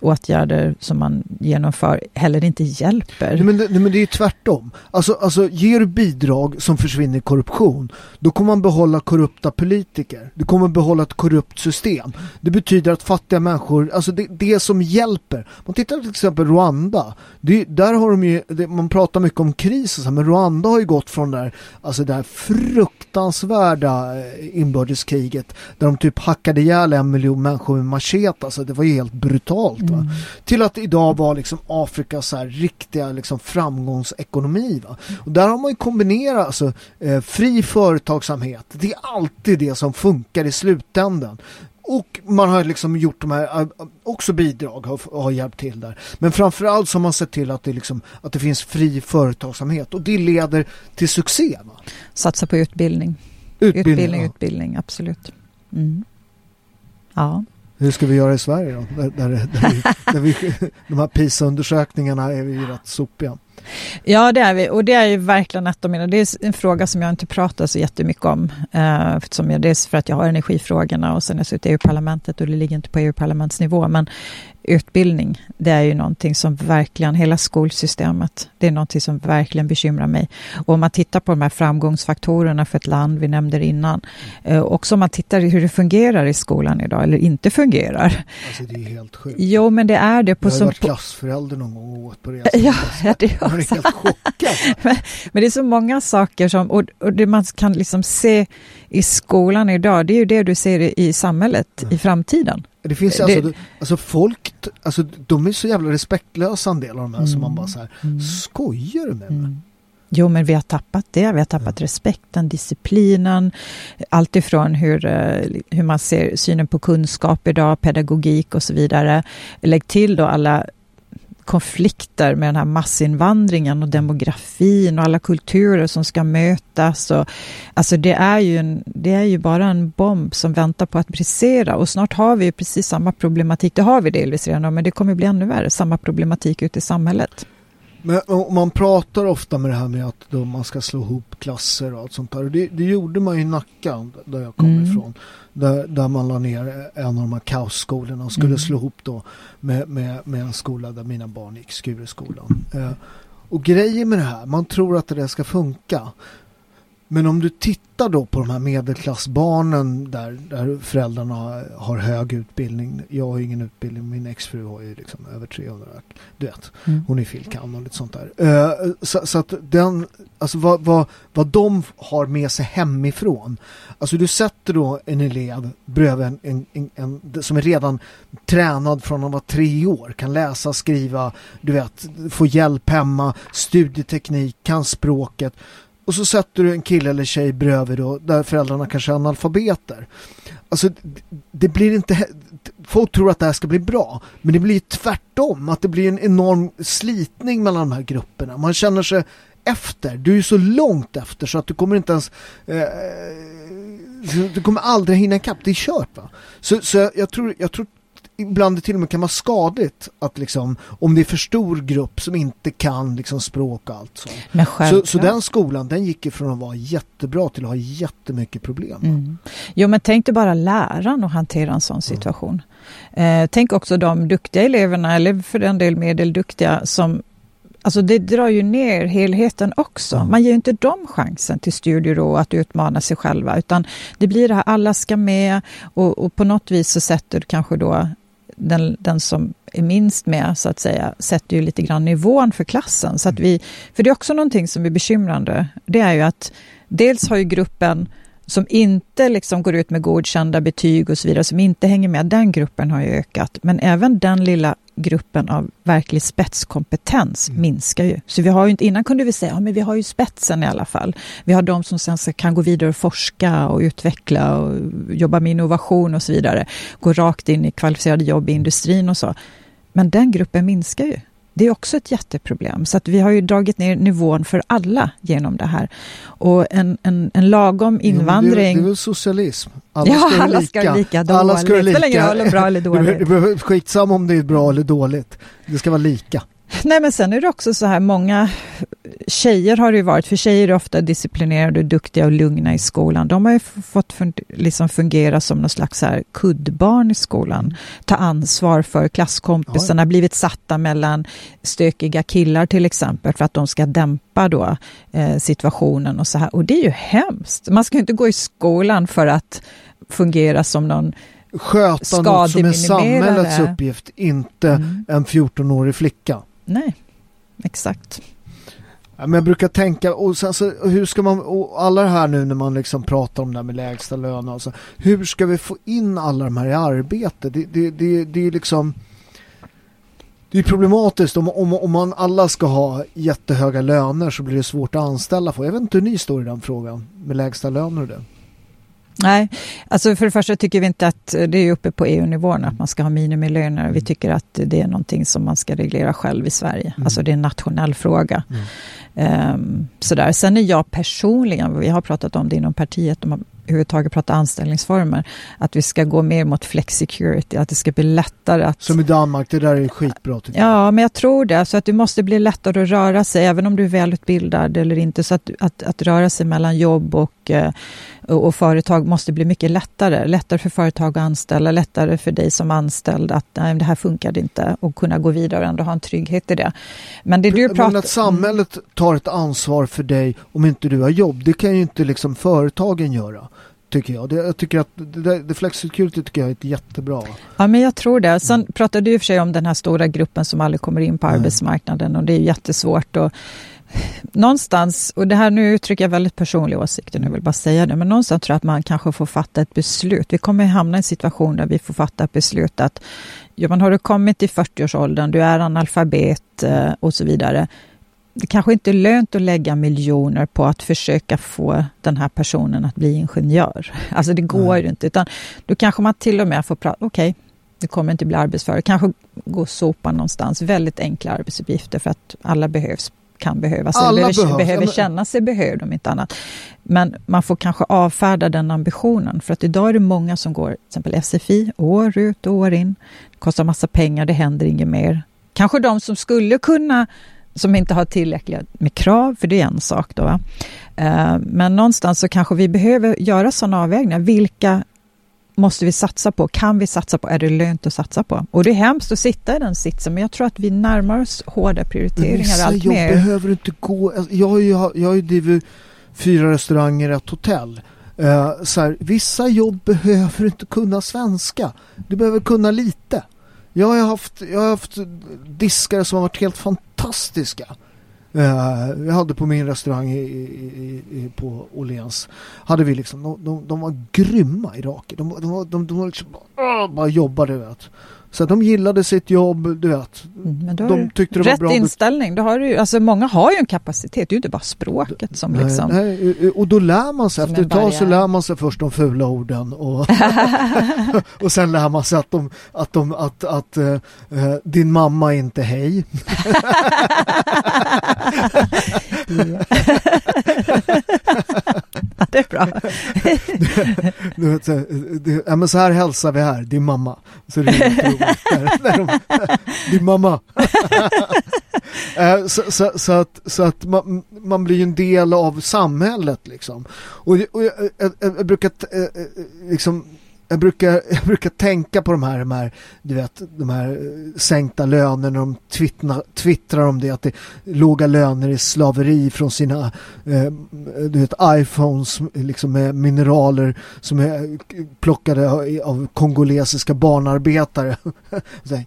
åtgärder som man genomför heller inte hjälper. Nej, men, det, nej, men det är tvärtom. Alltså, alltså ger du bidrag som försvinner i korruption, då kommer man behålla korrupta politiker. Du kommer behålla ett korrupt system. Det betyder att fattiga människor, alltså det, det som hjälper. Man tittar till exempel exempel Rwanda. Det, där har de ju, det, man pratar mycket om kris och så, men Rwanda har ju gått från där, alltså det här fruktansvärda eh, inbördeskriget där de typ hackade ihjäl en miljon människor med machete, alltså det var ju helt brutalt? Mm. Till att idag vara liksom Afrikas så här riktiga liksom framgångsekonomi va? Och där har man ju kombinerat alltså, eh, fri företagsamhet, det är alltid det som funkar i slutändan. Och man har liksom gjort de här, äh, också bidrag har, har hjälpt till där. Men framförallt så har man sett till att det, liksom, att det finns fri företagsamhet och det leder till succé. Va? Satsa på utbildning. Utbildning, utbildning, ja. utbildning absolut. Mm. Ja. Hur ska vi göra i Sverige då? Där, där, där vi, [laughs] där vi, de här PISA-undersökningarna är vi rätt sopiga. Ja, det är vi. Och det är ju verkligen ett av mina... Det är en fråga som jag inte pratar så jättemycket om. Eh, som jag, dels för att jag har energifrågorna och sen är jag suttit i EU-parlamentet och det ligger inte på EU-parlamentsnivå. Men utbildning, det är ju någonting som verkligen, hela skolsystemet, det är någonting som verkligen bekymrar mig. Och om man tittar på de här framgångsfaktorerna för ett land, vi nämnde det innan, eh, också om man tittar hur det fungerar i skolan idag, eller inte fungerar. Alltså det är helt sjukt. Jo, men det är det. På jag har som, varit klassförälder någon gång och åt på det. Ja, [laughs] ja, det är också. helt chockad. [laughs] men, men, det är så många saker som, och, och det man kan liksom se i skolan idag, det är ju det du ser i samhället mm. i framtiden. Det finns alltså, det... alltså folk, alltså de är så jävla respektlösa en del av de här mm. som man bara så här, mm. skojar du med mig? Mm. Jo, men vi har tappat det. Vi har tappat mm. respekten, disciplinen, alltifrån hur, eh, hur man ser synen på kunskap idag, pedagogik och så vidare. Lägg till då alla konflikter med den här massinvandringen och demografin och alla kulturer som ska mötas. Och, alltså det är, ju en, det är ju bara en bomb som väntar på att brisera och snart har vi precis samma problematik. Det har vi delvis redan, men det kommer bli ännu värre, samma problematik ute i samhället. Men man pratar ofta med det här med att då man ska slå ihop klasser och allt sånt där. Det, det gjorde man i Nacka där jag kommer mm. ifrån. Där, där man la ner en av de här kaosskolorna och skulle mm. slå ihop då med, med, med en skola där mina barn gick, Skureskolan. Eh, och grejen med det här, man tror att det ska funka. Men om du tittar då på de här medelklassbarnen där, där föräldrarna har hög utbildning. Jag har ingen utbildning, min exfru har ju liksom över 300. Du vet, mm. hon är filkan och lite sånt där. Uh, så, så, att den, alltså vad, vad, vad de har med sig hemifrån. Alltså du sätter då en elev bredvid en, en, en, en som är redan tränad från att vara tre år. Kan läsa, skriva, du vet, få hjälp hemma, studieteknik, kan språket och så sätter du en kille eller tjej bredvid då, där föräldrarna kanske är analfabeter. Alltså det blir inte, folk tror att det här ska bli bra, men det blir tvärtom, att det blir en enorm slitning mellan de här grupperna. Man känner sig efter, du är så långt efter så att du kommer inte ens eh, du kommer aldrig hinna ikapp, det är kört va. Så, så jag, tror, jag tror ibland till och med kan vara skadligt att liksom, om det är för stor grupp som inte kan liksom språk och allt så. så. Så den skolan, den gick ifrån att vara jättebra till att ha jättemycket problem. Mm. Jo men tänk dig bara läraren att hantera en sån mm. situation. Mm. Eh, tänk också de duktiga eleverna, eller för den del medelduktiga, som Alltså det drar ju ner helheten också. Mm. Man ger inte dem chansen till studiero att utmana sig själva utan det blir det här alla ska med och, och på något vis så sätter kanske då den, den som är minst med, så att säga, sätter ju lite grann nivån för klassen. Så att mm. vi, för det är också någonting som är bekymrande. Det är ju att dels har ju gruppen som inte liksom går ut med godkända betyg och så vidare, som inte hänger med, den gruppen har ju ökat. Men även den lilla gruppen av verklig spetskompetens mm. minskar ju. Så vi har ju inte, innan kunde vi säga, ja men vi har ju spetsen i alla fall. Vi har de som sen kan gå vidare och forska och utveckla och jobba med innovation och så vidare. Gå rakt in i kvalificerade jobb i industrin och så. Men den gruppen minskar ju. Det är också ett jätteproblem. Så att vi har ju dragit ner nivån för alla genom det här. Och en, en, en lagom invandring... Ja, det, är, väl socialism? Alla ja, ska alla ska lika dåligt. Alla ska lika. Spelar ingen bra eller [laughs] dåligt. Det skitsamma om det är bra eller dåligt. Det ska vara lika. Nej men sen är det också så här, många tjejer har det ju varit, för tjejer är ofta disciplinerade, duktiga och lugna i skolan. De har ju fått liksom fungera som någon slags här kuddbarn i skolan. Ta ansvar för klasskompisarna, ja. blivit satta mellan stökiga killar till exempel för att de ska dämpa då eh, situationen och så här. Och det är ju hemskt. Man ska inte gå i skolan för att fungera som någon Sköta något som är samhällets uppgift, inte mm. en 14-årig flicka. Nej, exakt. Ja, men jag brukar tänka, och sen så, alltså, hur ska man, och alla det här nu när man liksom pratar om det här med lägsta lön och så, hur ska vi få in alla de här i arbete? Det, det, det, det är liksom det är problematiskt om, om, om man alla ska ha jättehöga löner så blir det svårt att anställa för. Jag vet inte hur ni står i den frågan med lägsta löner och det. Nej, alltså för det första tycker vi inte att det är uppe på EU-nivån att man ska ha minimilöner. Vi tycker att det är någonting som man ska reglera själv i Sverige. Mm. Alltså det är en nationell fråga. Mm. Um, sådär. Sen är jag personligen, vi har pratat om det inom partiet, de har överhuvudtaget pratat anställningsformer, att vi ska gå mer mot flexicurity, att det ska bli lättare att... Som i Danmark, det där är skitbra tycker jag. Ja, men jag tror det. Så att det måste bli lättare att röra sig, även om du är välutbildad eller inte. Så att, att, att röra sig mellan jobb och uh, och företag måste bli mycket lättare. Lättare för företag att anställa, lättare för dig som anställd att nej, det här funkade inte och kunna gå vidare och ändå ha en trygghet i det. Men det du pratar... Men att samhället tar ett ansvar för dig om inte du har jobb, det kan ju inte liksom företagen göra tycker jag. Det, jag tycker att det, det flexicurity tycker jag är ett jättebra. Ja, men jag tror det. Sen pratade du i och för sig om den här stora gruppen som aldrig kommer in på Nej. arbetsmarknaden och det är jättesvårt. Och någonstans, och det här nu uttrycker jag väldigt personliga åsikter, nu vill bara säga det, men någonstans tror jag att man kanske får fatta ett beslut. Vi kommer hamna i en situation där vi får fatta ett beslut att ja, men har du kommit till 40-årsåldern, du är analfabet eh, och så vidare. Det kanske inte är lönt att lägga miljoner på att försöka få den här personen att bli ingenjör. [laughs] Alltså det går ju inte, utan då kanske man till och med får prata, okej, okay, du kommer inte bli arbetsför, kanske gå och sopa någonstans, väldigt enkla arbetsuppgifter för att alla behövs kan behövas, Alla eller behöver, behöver känna sig behövda om inte annat. Men man får kanske avfärda den ambitionen, för att idag är det många som går till exempel SFI år ut och år in. Det kostar massa pengar, det händer inget mer. Kanske de som skulle kunna som inte har tillräckligt med krav, för det är en sak då. Va? Eh, men någonstans så kanske vi behöver göra sådana avvägningar. Vilka måste vi satsa på? Kan vi satsa på? Är det lönt att satsa på? Och det är hemskt att sitta i den sitsen, men jag tror att vi närmar oss hårda prioriteringar allt mer. jobb behöver inte gå... Alltså, jag har ju, jag har ju drivit fyra restauranger och ett hotell. Uh, så här, vissa jobb behöver inte kunna svenska. Du behöver kunna lite. Jag har haft, jag har haft diskare som har varit helt fantastiska. Uh, jag hade på min restaurang i, i, i, på Åhléns hade vi liksom, de, de, de var grymma iraker. De, de, de, de, de var liksom bara, bara jobbade vet. Så de gillade sitt jobb, du vet. Mm, men då de tyckte det var rätt bra. inställning. Då har du, alltså många har ju en kapacitet, det är ju inte bara språket som Nej, liksom... nej, och då lär man sig, efter ett tag så lär man sig först de fula orden och, [laughs] [laughs] och sen lär man sig att, de, att, de, att, att eh, eh, din mamma är inte hej. [laughs] Det är bra. Du vet, så, eh, det, ja, men så här hälsar vi här, din mamma. Så det är. När- när de- [laughs] din mamma. [laughs] Eh, så, så, så att, så att man, man blir en del av samhället liksom. Och, och jag, jag, jag, jag brukar eh, eh, liksom jag brukar, [laughs] jag brukar tänka på de här, de här, du vet, de här eh, sänkta lönerna, de twittrar, twittrar om det, att det är låga löner i slaveri från sina eh, du vet, iPhones liksom med mineraler som är plockade av- kongolesiska barnarbetare. [laughs]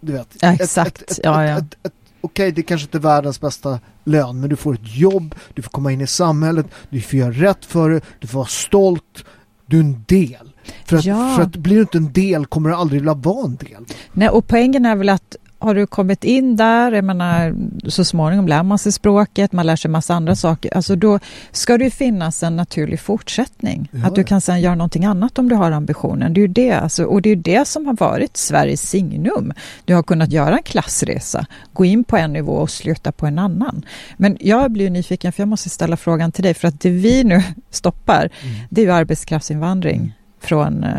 Du vet, Ja, exakt. ett- ett- Ja, ja. ett- Okej, det kanske inte är världens bästa lön, men du får ett jobb, du får komma in i samhället, du får göra rätt för det, du får vara stolt, du är en del. För att, Ja. för att blir du inte en del kommer du aldrig vilja vara en del. Nej, och poängen är väl att har du kommit in där, jag menar, så småningom lär man sig språket, man lär sig massa andra saker, alltså då ska det finnas en naturlig fortsättning. Ja, att du kan sen göra någonting annat om du har ambitionen. Det är ju det, alltså, och det är det som har varit Sveriges signum. Du har kunnat göra en klassresa, gå in på en nivå och sluta på en annan. Men jag blir nyfiken, för jag måste ställa frågan till dig, för att det vi nu [laughs] stoppar, det är ju arbetskraftsinvandring från eh,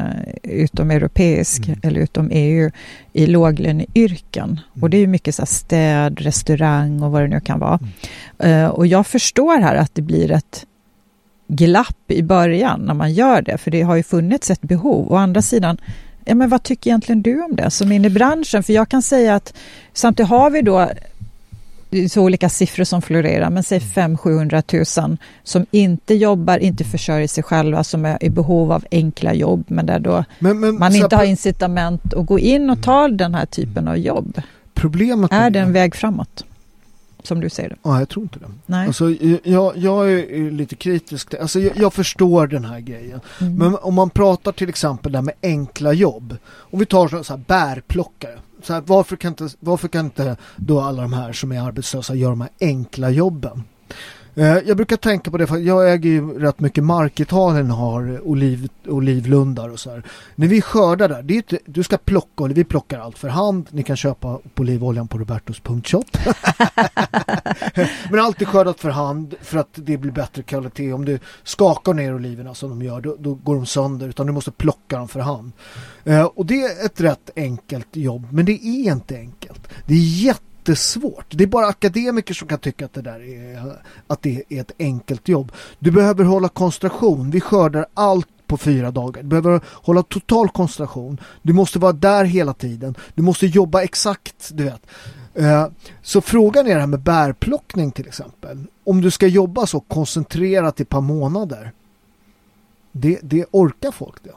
utom europeisk Mm. eller utom EU i låglöneyrken. Och det är ju mycket så städ, restaurang och vad det nu kan vara. Eh, och jag förstår här att det blir ett glapp i början när man gör det, för det har ju funnits ett behov. Å andra sidan, ja, men vad tycker egentligen du om det som in i branschen? För jag kan säga att samtidigt har vi då det är så olika siffror som florerar, men säg 500-700 000 som inte jobbar, inte försörjer sig själva, som är i behov av enkla jobb, men där då Men, men man inte har incitament att gå in och ta den här typen av jobb. Problemet Är det en väg framåt? Som du ser det? Ja, jag tror inte det. Nej. Alltså, jag, jag är lite kritisk. Alltså, jag, jag förstår den här grejen. Mm. Men om man pratar till exempel där med enkla jobb. Om vi tar så så här bärplockare. Så här, varför, kan inte, varför kan inte då alla de här som är arbetslösa göra de här enkla jobben? Eh, Jag brukar tänka på det för jag äger ju rätt mycket mark i Italien har oliv, olivlundar och så här. När vi skördar där, det är inte, du ska plocka vi plockar allt för hand. Ni kan köpa på olivoljan på robertos.shop. [laughs] Men alltid skördat för hand för att det blir bättre kvalitet. Om du skakar ner oliverna som de gör då, då går de sönder utan du måste plocka dem för hand. Eh, och det är ett rätt enkelt jobb men det är inte enkelt. Det är jättesvårt. Det är bara akademiker som kan tycka att det där är, att det är ett enkelt jobb. Du behöver hålla koncentration. Vi skördar allt på fyra dagar. Du behöver hålla total koncentration. Du måste vara där hela tiden. Du måste jobba exakt, du vet. Eh, så frågan är det här med bärplockning till exempel. Om du ska jobba så koncentrerat i ett par månader. Det, det orkar folk det.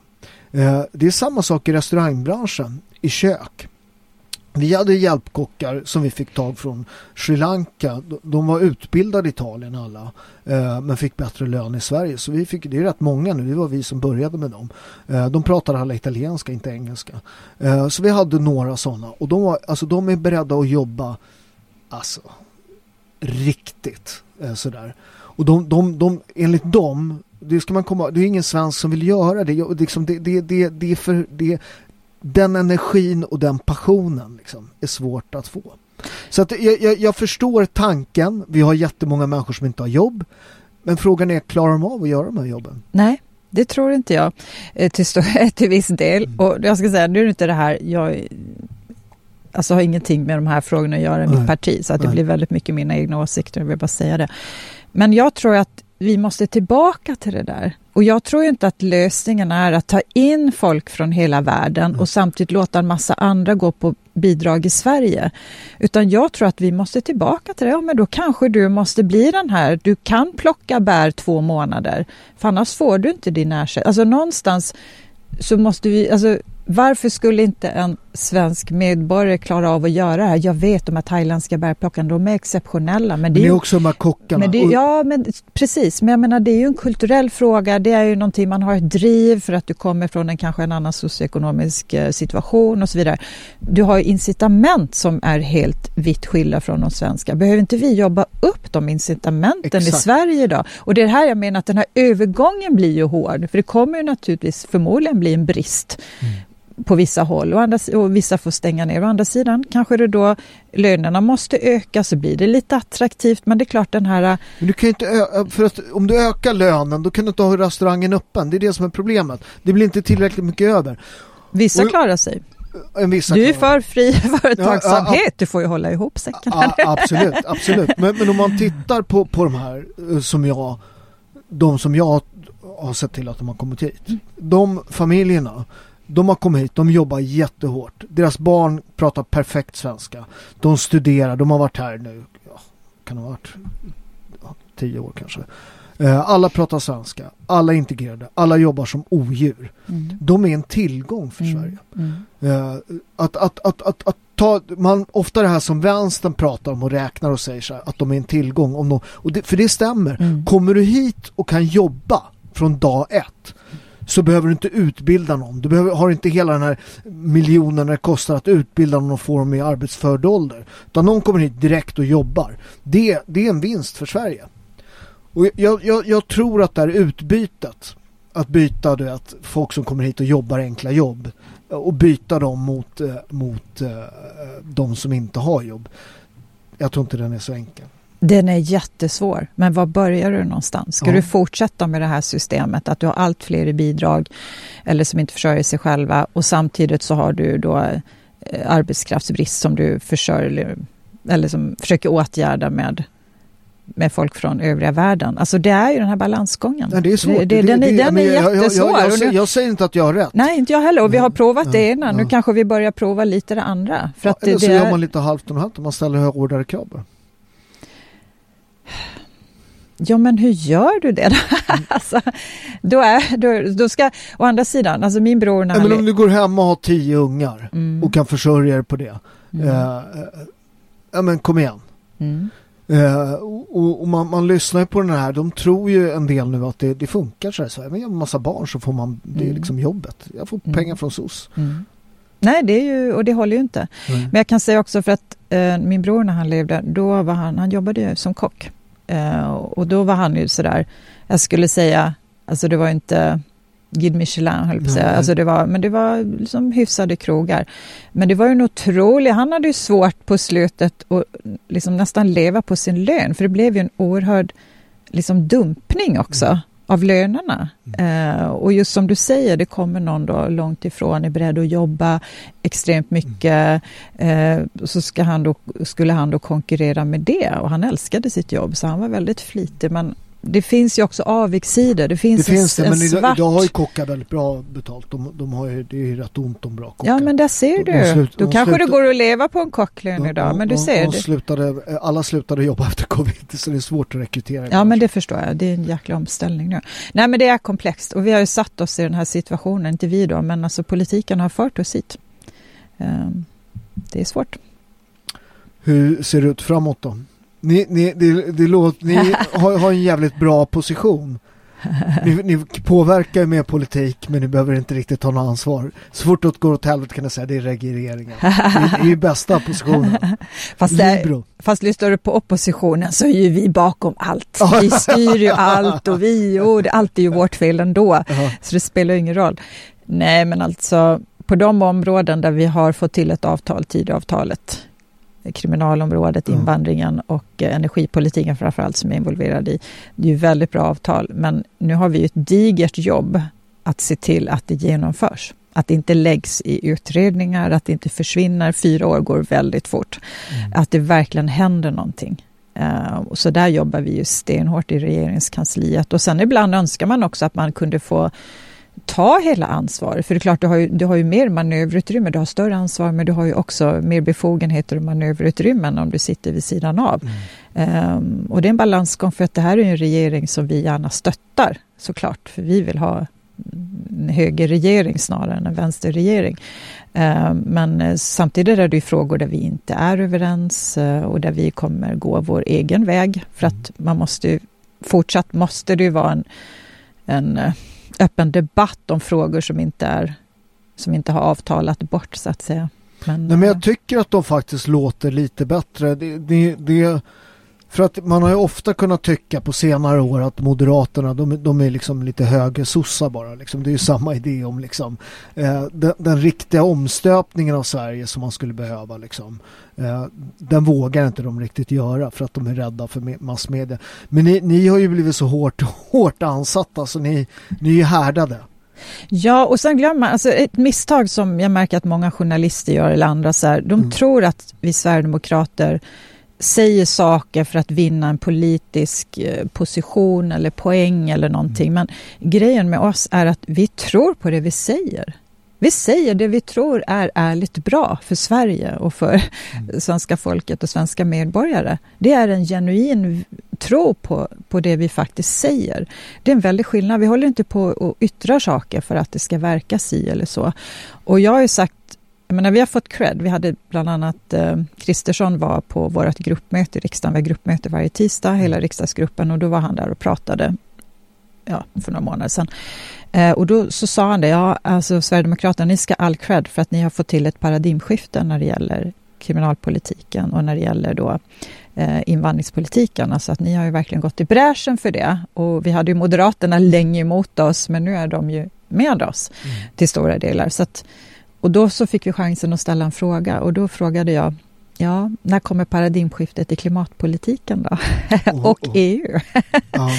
Eh, det är samma sak i restaurangbranschen, i kök. Vi hade hjälpkockar som vi fick tag från Sri Lanka. De- var utbildade i Italien alla. Eh, men fick bättre lön i Sverige. Så vi fick, det är rätt många nu. Det var vi som började med dem. Eh, de pratade alla italienska, inte engelska. Eh, så vi hade några sådana. Och de, var, alltså, de är beredda att jobba alltså riktigt sådär. Och de, de, de, enligt dem, det ska man komma, det är ingen svensk som vill göra det. Det, Liksom det, det, det, det är för, det, den energin och den passionen liksom, är svårt att få. Så att jag, jag, jag förstår tanken. Vi har jättemånga människor som inte har jobb. Men frågan är, klarar de av att göra de här jobben? Nej, det tror inte jag eh, till, [laughs] till viss del. Och jag ska säga, nu är det inte det här, jag alltså har ingenting med de här frågorna att göra i mitt parti, så att det Nej. blir väldigt mycket mina egna åsikter, jag vill bara säga det. Men jag tror att vi måste tillbaka till det där. Och jag tror inte att lösningen är att ta in folk från hela världen och samtidigt låta en massa andra gå på bidrag i Sverige. Utan jag tror att vi måste tillbaka till det. Ja, men då kanske du måste bli den här, du kan plocka bär två månader, för annars får du inte din ersättning. Alltså någonstans så måste vi, alltså varför skulle inte en svensk medborgare klarar av att göra det här. Jag vet de här thailändska bärplockarna, de är exceptionella. Men det är, men också de här kockarna. Men det, ja, men precis. Men jag menar, det är ju en kulturell fråga. Det är ju någonting man har ett driv för att du kommer från en kanske en annan socioekonomisk eh, situation och så vidare. Du har incitament som är helt vitt skilda från de svenska. Behöver inte vi jobba upp de incitamenten Exakt. i Sverige idag? Och det är här jag menar att den här övergången blir ju hård. För det kommer ju naturligtvis förmodligen bli en brist mm på vissa håll och, andra, och vissa får stänga ner. Å andra sidan kanske det då lönerna måste öka så blir det lite attraktivt men det är klart den här... Men du kan inte för att om du ökar lönen då kan du inte ha restaurangen öppen. Det är det som är problemet. Det blir inte tillräckligt mycket över. Vissa och, klarar sig. Du är för fri [laughs] företagsamhet, ja, du får ju hålla ihop säcken. Ja, absolut, absolut. Men, men, om man tittar på, på de här eh, som jag, de som jag har sett till att de har kommit hit. De familjerna de har kommit hit, de jobbar jättehårt. Deras barn pratar perfekt svenska. De studerar, de har varit här nu, ja, kan ha varit ja, tio år kanske. Eh, alla pratar svenska, alla är integrerade, alla jobbar som odjur. Mm. De är en tillgång för mm. Sverige. Mm. Eh, att, att, att, att, att ta, man, ofta det här som vänstern pratar om och räknar och säger så här, att de är en tillgång. Om de, och det, för det stämmer. Mm. Kommer du hit och kan jobba från dag ett så behöver du inte utbilda någon. Du behöver, har inte hela den här miljonen det kostar att utbilda någon och få dem i arbetsförd ålder. Utan någon kommer hit direkt och jobbar. Det, det är en vinst för Sverige. Och jag, jag, jag tror att det här utbytet, att byta du vet, folk som kommer hit och jobbar enkla jobb och byta dem mot, eh, mot eh, de som inte har jobb. Jag tror inte den är så enkel. Den är jättesvår, men var börjar du någonstans? Ska ja. du fortsätta med det här systemet, att du har allt fler i bidrag eller som inte försörjer sig själva och samtidigt så har du då eh, arbetskraftsbrist som du försörjer eller som försöker åtgärda med med folk från övriga världen. Alltså det är ju den här balansgången. Ja, det är svårt. Det, det, den, är, den är jättesvår. Jag, jag, jag, jag, säger inte att jag har rätt. Nej, inte jag heller. Och vi har provat det ena. Nu kanske vi börjar prova lite det andra. För att eller så gör man lite halvt och halvt man ställer hårdare krav. Ja, men hur gör du det? Mm. [laughs] alltså, då, är, då, då ska, å andra sidan, alltså min bror... När ja, men om du går hem och har tio ungar mm. och kan försörja dig på det. Mm. Uh, ja, men kom igen. Mm. Uh, och, och man, man, lyssnar på den här, de tror ju en del nu att det, det funkar så här. Så här. Men jag har en massa barn så får man, det är mm. liksom jobbet. Jag får mm. pengar från SOS. Nej, det är ju, och det håller ju inte. Men jag kan säga också för att uh, min bror när han levde, då var han, han jobbade ju som kock. Uh, och då var han ju sådär, jag skulle säga, alltså det var inte Guide Michelin höll på att säga, alltså det var, men det var liksom hyfsade krogar. Men det var ju en otrolig, han hade ju svårt på slutet att liksom nästan leva på sin lön, för det blev ju en oerhörd liksom dumpning också. Av lönerna. Mm. Eh, och just som du säger, det kommer någon då långt ifrån, är beredd att jobba extremt mycket. Eh, så ska han då, skulle han då konkurrera med det och han älskade sitt jobb så han var väldigt flitig. Men det finns ju också avigsidor. Det finns, det finns en, det, men en svart... idag har ju kockar väldigt bra betalt. De, de har ju, det är ju rätt ont om bra kockar. Ja, men där ser du. De slut, Då kanske slutar, det går att leva på en kocklön de, idag, men du ser. De slutade, alla slutade jobba efter covid, så det är svårt att rekrytera. Ja, men det förstår jag. Det är en jäkla omställning nu. Nej, men det är komplext och vi har ju satt oss i den här situationen, inte vi då, men alltså politiken har fört oss hit. Ehm, det är svårt. Hur ser det ut framåt då? Ni, ni, det, det låter, ni [laughs] har, har en jävligt bra position. Ni, ni påverkar med politik men ni behöver inte riktigt ta något ansvar. Så fort det går åt helvete kan jag säga det är regeringen. Det är ju bästa positionen. [laughs] Fast, där, fast lyssnar du på oppositionen så är ju vi bakom allt. [laughs] Vi styr ju allt och vi, och det, allt är ju vårt fel ändå. Uh -huh. Så det spelar ingen roll. Nej men alltså på de områden där vi har fått till ett avtal, Tidöavtalet, kriminalområdet, mm. invandringen och eh, energipolitiken framförallt som är involverad i. Det är ju väldigt bra avtal, men nu har vi ett digert jobb att se till att det genomförs. Att det inte läggs i utredningar, att det inte försvinner. Fyra år går väldigt fort. Mm. Att det verkligen händer någonting. Uh, så där jobbar vi ju stenhårt i regeringskansliet. Och sen ibland önskar man också att man kunde få ta hela ansvaret. För det är klart, du har, ju, du har ju mer manöverutrymme, du har större ansvar, men du har ju också mer befogenheter och manöverutrymmen om du sitter vid sidan av. Mm. Um, och det är en balansgång, för att det här är en regering som vi gärna stöttar, såklart, för vi vill ha en högerregering snarare än en vänsterregering. Eh, men samtidigt är det ju frågor där vi inte är överens eh, och där vi kommer gå vår egen väg. För att man måste fortsatt måste det ju vara en, en öppen debatt om frågor som inte, är, som inte har avtalat bort så att säga. Men, Nej, men jag tycker att de faktiskt låter lite bättre. Det, det, det, för att man har ju ofta kunnat tycka på senare år att Moderaterna de, de är liksom lite högre sossa bara. Liksom. Det är ju samma idé om liksom, eh, den, den, riktiga omstöpningen av Sverige som man skulle behöva. Liksom. Eh, den vågar inte de riktigt göra för att de är rädda för massmedia. Men ni, ni har ju blivit så hårt, [laughs] hårt ansatta så ni, ni är härdade. Ja, och sen glömmer man, alltså ett misstag som jag märker att många journalister gör eller andra, så här, de mm. tror att vi Sverigedemokrater säger saker för att vinna en politisk eh, position eller poäng eller någonting. Men grejen med oss är att vi tror på det vi säger. Vi säger det vi tror är ärligt bra för Sverige och för mm. [laughs] svenska folket och svenska medborgare. Det är en genuin tro på, på det vi faktiskt säger. Det är en väldig skillnad. Vi håller inte på att yttra saker för att det ska verka si eller så. Och jag har ju sagt jag menar, vi har fått cred. Vi hade bland annat eh, Kristersson var på vårt gruppmöte i riksdagen. Vi har gruppmöte varje tisdag, hela mm. riksdagsgruppen och då var han där och pratade ja, för några månader sedan. Eh, och då så sa han det, ja, alltså Sverigedemokraterna, ni ska all cred för att ni har fått till ett paradigmskifte när det gäller kriminalpolitiken och när det gäller då eh, invandringspolitiken. Alltså att ni har ju verkligen gått i bräschen för det. Och vi hade ju Moderaterna länge emot oss, men nu är de ju med oss mm. till stora delar. Så att, och då så fick vi chansen att ställa en fråga och då frågade jag Ja, när kommer paradigmskiftet i klimatpolitiken då? [laughs] Oh, och oh. EU. oh.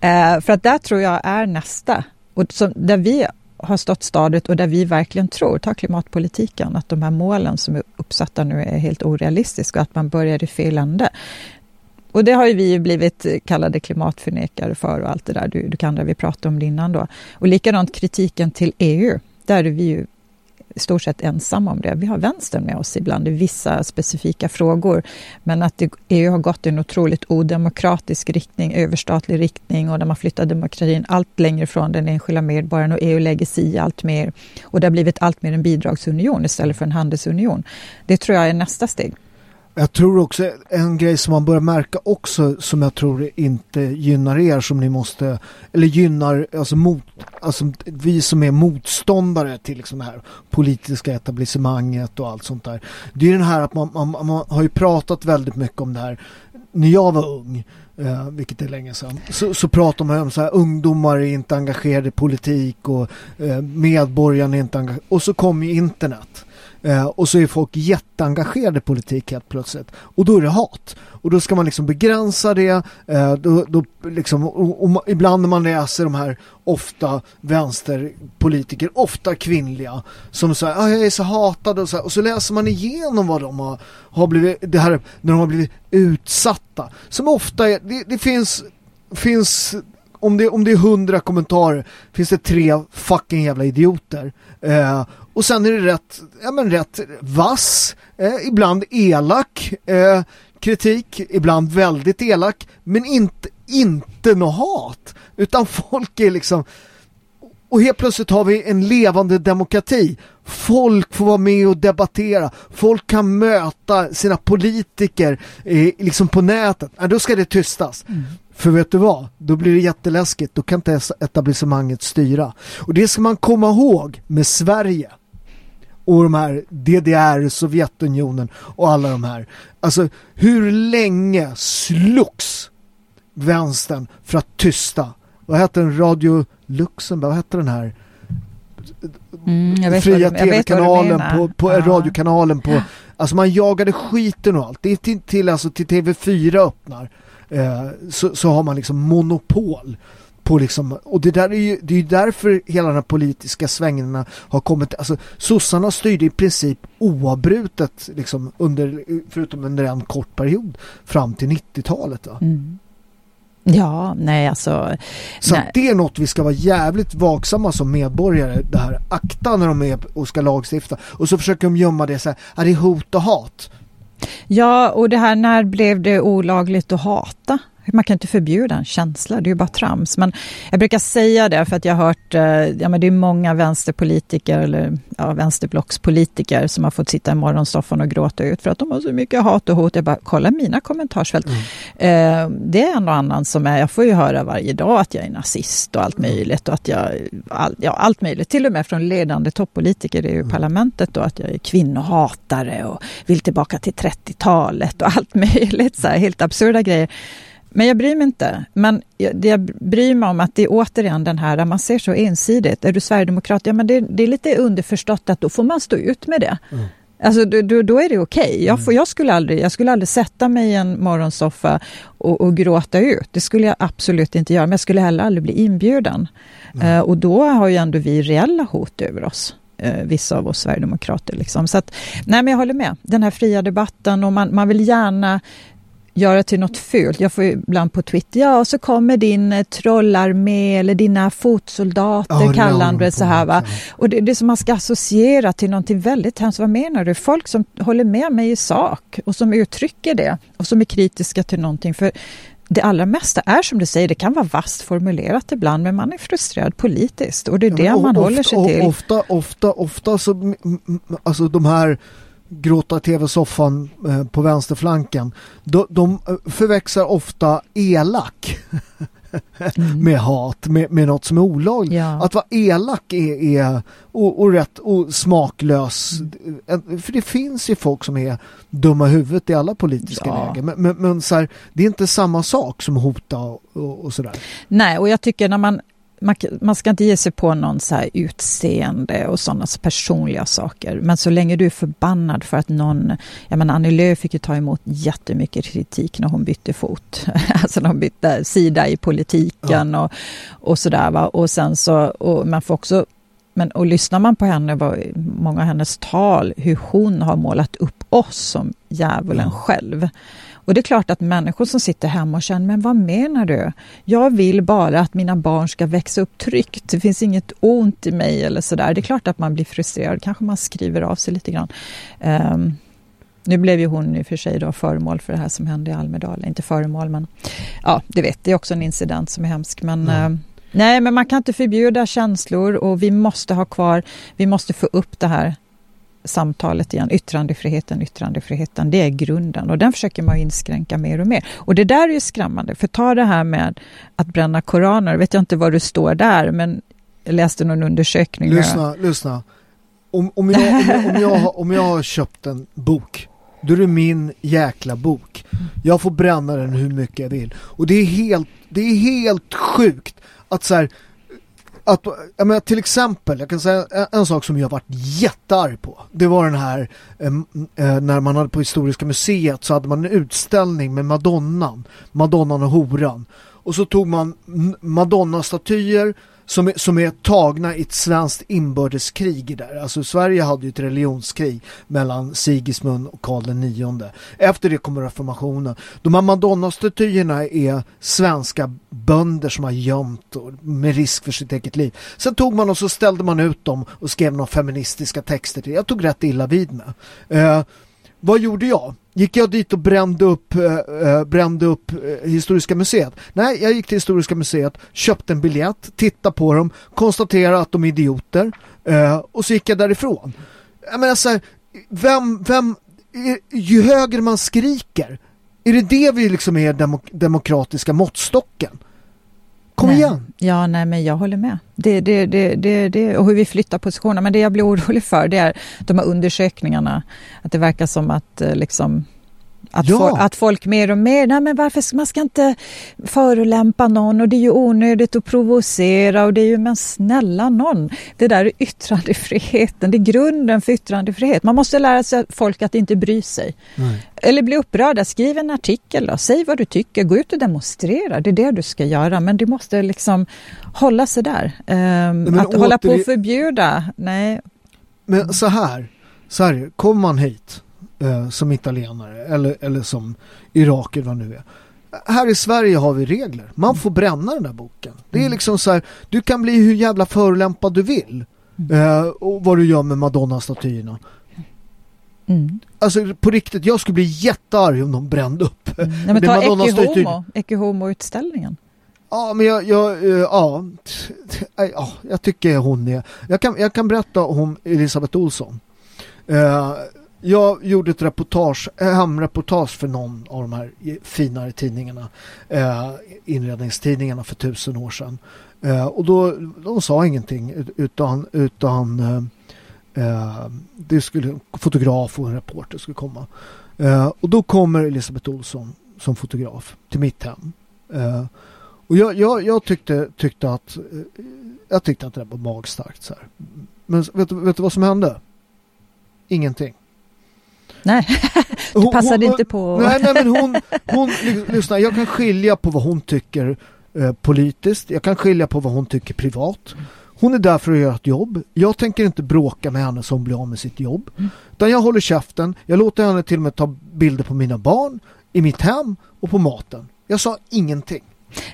[laughs] eh, för att där tror jag är nästa. Och så, där vi har stått stadigt och där vi verkligen tror, ta klimatpolitiken, att de här målen som är uppsatta nu är helt orealistiska och att man börjar i fel ände. Och det har ju vi blivit kallade klimatförnekare för och allt det där, du, du kan det vi pratade om det innan då. Och likadant kritiken till EU, där är vi ju i stort sett ensamma om det. Vi har vänstern med oss ibland i vissa specifika frågor. Men att EU har gått i en otroligt odemokratisk riktning, överstatlig riktning och där man flyttar demokratin allt längre från den enskilda medborgaren och EU lägger sig i allt mer. Och det har blivit allt mer en bidragsunion istället för en handelsunion. Det tror jag är nästa steg. Jag tror också en grej som man börjar märka också som jag tror inte gynnar er som ni måste, eller gynnar alltså, mot, alltså vi som är motståndare till liksom det här politiska etablissemanget och allt sånt där. Det är den här att man, man, man har ju pratat väldigt mycket om det här när jag var ung, eh, vilket är länge sedan, så, så pratar man om så här ungdomar är inte engagerade i politik och eh, medborgarna är inte engagerade. Och så kom ju internet. Eh, och så är folk jätteengagerade i politik helt plötsligt. Och då är det hat. Och då ska man liksom begränsa det. Eh, då, då liksom, och, och, ibland när man läser de här ofta vänsterpolitiker, ofta kvinnliga, som säger ah, jag är så hatad och så, här, och så läser man igenom vad de har, har blivit, det här, när de har blivit utsatta. Som ofta är, det, det finns, finns om det, om det är hundra kommentarer finns det tre fucking jävla idioter. Eh, och sen är det rätt, ja men rätt vass, eh, ibland elak eh, kritik, ibland väldigt elak, men inte, inte något hat. Utan folk är liksom, och helt plötsligt har vi en levande demokrati. Folk får vara med och debattera. Folk kan möta sina politiker eh, liksom på nätet. Ja, då ska det tystas. Mm. För vet du vad? Då blir det jätteläskigt. Då kan inte etablissemanget styra. Och det ska man komma ihåg med Sverige och de här DDR, Sovjetunionen och alla de här. Alltså hur länge slogs vänstern för att tysta? Vad hette den? Radio Luxemburg? Vad hette den här? Mm, fria tv-kanalen på, på ja. radiokanalen på [gasps] alltså man jagade skiten och allt det är till, till, alltså till TV4 öppnar eh, så, så har man liksom monopol på liksom, och det där är ju, det är ju därför hela den här politiska svängningarna har kommit, alltså sossarna styrde i princip oavbrutet liksom under, förutom under en kort period fram till 90-talet mm. Ja, nej alltså. Så nej. det är något vi ska vara jävligt vaksamma som medborgare. Det här akta när de är och ska lagstifta. Och så försöker de gömma det så här, är det hot och hat? Ja, och det här, när blev det olagligt att hata? Man kan inte förbjuda en känsla, det är ju bara trams. Men jag brukar säga det för att jag har hört, eh, ja men det är många vänsterpolitiker eller ja, vänsterblockspolitiker som har fått sitta i morgonsoffan och gråta ut för att de har så mycket hat och hot. Jag bara, kolla mina kommentarsfält. Mm. Eh, det är en och annan som är, jag får ju höra varje dag att jag är nazist och allt mm. möjligt och att jag, all, ja allt möjligt, till och med från ledande toppolitiker i mm. parlamentet då, att jag är kvinnohatare och vill tillbaka till 30-talet och allt [laughs] möjligt, så här, helt absurda grejer. Men jag bryr mig inte. Men jag, jag bryr mig om att det är återigen den här, man ser så ensidigt. Är du sverigedemokrat? Ja, men det, det är lite underförstått att då får man stå ut med det. Mm. Alltså, då, då, är det okej. Okay. Jag, mm. jag, skulle aldrig, jag skulle aldrig sätta mig i en morgonsoffa och, och, gråta ut. Det skulle jag absolut inte göra. Men jag skulle heller aldrig bli inbjuden. Mm. Uh, och då har ju ändå vi reella hot över oss uh, vissa av oss sverigedemokrater. Liksom. Så att, nej, men jag håller med. Den här fria debatten och man, man vill gärna göra till något fult. Jag får ibland på Twitter, ja så kommer din eh, trollarmé eller dina fotsoldater, ja, kallar det så här va. Och det, det är som man ska associera till någonting väldigt hemskt. Vad menar du? Folk som håller med mig i sak och som uttrycker det och som är kritiska till någonting. För det allra mesta är som du säger, det kan vara vasst formulerat ibland, men man är frustrerad politiskt och det är ja, det man ofta, håller sig till. Ofta, ofta, ofta så, alltså de här gråta tv-soffan eh, på vänsterflanken. De, de eh, förväxlar ofta elak mm. med hat, med, med något som är olagligt. Ja. Att vara elak är, är och, och rätt och smaklös. Mm. För det finns ju folk som är dumma huvudet i alla politiska ja. lägen. Men, men, men, så här, det är inte samma sak som hota och, och sådär. Nej, och jag tycker när man man, man, ska inte ge sig på någon så här utseende och sådana personliga saker. Men så länge du är förbannad för att någon... Jag menar, Annie Lööf fick ju ta emot jättemycket kritik när hon bytte fot. [laughs] alltså när hon bytte sida i politiken ja. och, och sådär. Va? Och sen så... Och man får också... Men och lyssnar man på henne, många av hennes tal, hur hon har målat upp oss som djävulen själv. Och det är klart att människor som sitter hemma och känner, men vad menar du? Jag vill bara att mina barn ska växa upp tryggt. Det finns inget ont i mig eller sådär. Det är klart att man blir frustrerad. Kanske man skriver av sig lite grann. Um, nu blev ju hon i och för sig då föremål för det här som hände i Almedalen. Inte föremål, men ja, det vet, det är också en incident som är hemsk. Men mm. uh, nej, men man kan inte förbjuda känslor och vi måste ha kvar, vi måste få upp det här samtalet igen. Yttrandefriheten, yttrandefriheten, det är grunden och den försöker man inskränka mer och mer. Och det där är ju skrämmande, för ta det här med att bränna koraner, vet jag inte var du står där, men jag läste någon undersökning. Lyssna, lyssna. Om, om, jag, om, om, jag, om jag har köpt en bok, då är det min jäkla bok. Jag får bränna den hur mycket jag vill. Och det är helt, det är helt sjukt att så här, att, jag menar, till exempel, jag kan säga en, en, sak som jag varit jättearg på. Det var den här, eh, när man hade på Historiska museet så hade man en utställning med Madonnan, Madonnan och horan. Och så tog man Madonna-statyer som är, som är tagna i ett svenskt inbördeskrig där. Alltså Sverige hade ju ett religionskrig mellan Sigismund och Karl IX. Efter det kommer reformationen. De här Madonna-statyerna är svenska bönder som har gömt med risk för sitt eget liv. Sen tog man och så ställde man ut dem och skrev några feministiska texter till. Jag tog rätt illa vid mig. Eh, vad gjorde jag? Gick jag dit och brände upp, äh, brände upp äh, Historiska museet? Nej, jag gick till Historiska museet, köpte en biljett, tittade på dem, konstaterade att de är idioter äh, och så gick jag därifrån. Jag menar så här, vem, vem, ju högre man skriker, är det det vi liksom är demok demokratiska måttstocken? Kom nej. igen! Ja, nej men jag håller med. Det, det, det, det, det, och hur vi flyttar positionerna. Men det jag blir [laughs] orolig för det är de här undersökningarna. Att det verkar som att eh, liksom att, ja. for, att folk mer och mer, nej men varför man ska inte förolämpa någon och det är ju onödigt att provocera och det är ju, men snälla någon, det där är yttrandefriheten, det är grunden för yttrandefrihet. Man måste lära sig folk att inte bry sig. Nej. Eller bli upprörda, skriv en artikel då, säg vad du tycker, gå ut och demonstrera, det är det du ska göra, men du måste liksom hålla sig där. Um, att åter... hålla på och förbjuda, nej. Men så här, så här, kommer man hit eh, som italienare eller, eller som iraker vad nu är. Här i Sverige har vi regler. Man får bränna den där boken. Det är mm. liksom så här, du kan bli hur jävla förolämpad du vill. Mm. Eh, och vad du gör med Madonna-statyerna. Mm. Alltså på riktigt, jag skulle bli jättearg om de brände upp. Mm. Nej, men ta Ecce Ecce Homo-utställningen. Ja, men jag, jag, uh, ja, ja, jag tycker hon är... Jag kan, jag kan berätta om Elisabeth Olsson. Uh, jag gjorde ett reportage, eh, hemreportage för någon av de här finare tidningarna, eh, inredningstidningarna för tusen år sedan. Eh, och då, de sa ingenting utan, utan eh, eh, det skulle, fotograf och en reporter skulle komma. Eh, och då kommer Elisabeth Olsson som fotograf till mitt hem. Och jag, jag, jag tyckte, tyckte att jag tyckte att det var magstarkt så här. Men vet, vet du vad som hände? Ingenting. Nej, [laughs] det passade hon, inte på. Nej, nej men hon, hon lyssna, jag kan skilja på vad hon tycker eh, politiskt. Jag kan skilja på vad hon tycker privat. Hon är där för att göra ett jobb. Jag tänker inte bråka med henne som blir av med sitt jobb. Mm. Utan jag håller käften. Jag låter henne till och med ta bilder på mina barn, i mitt hem och på maten. Jag sa ingenting.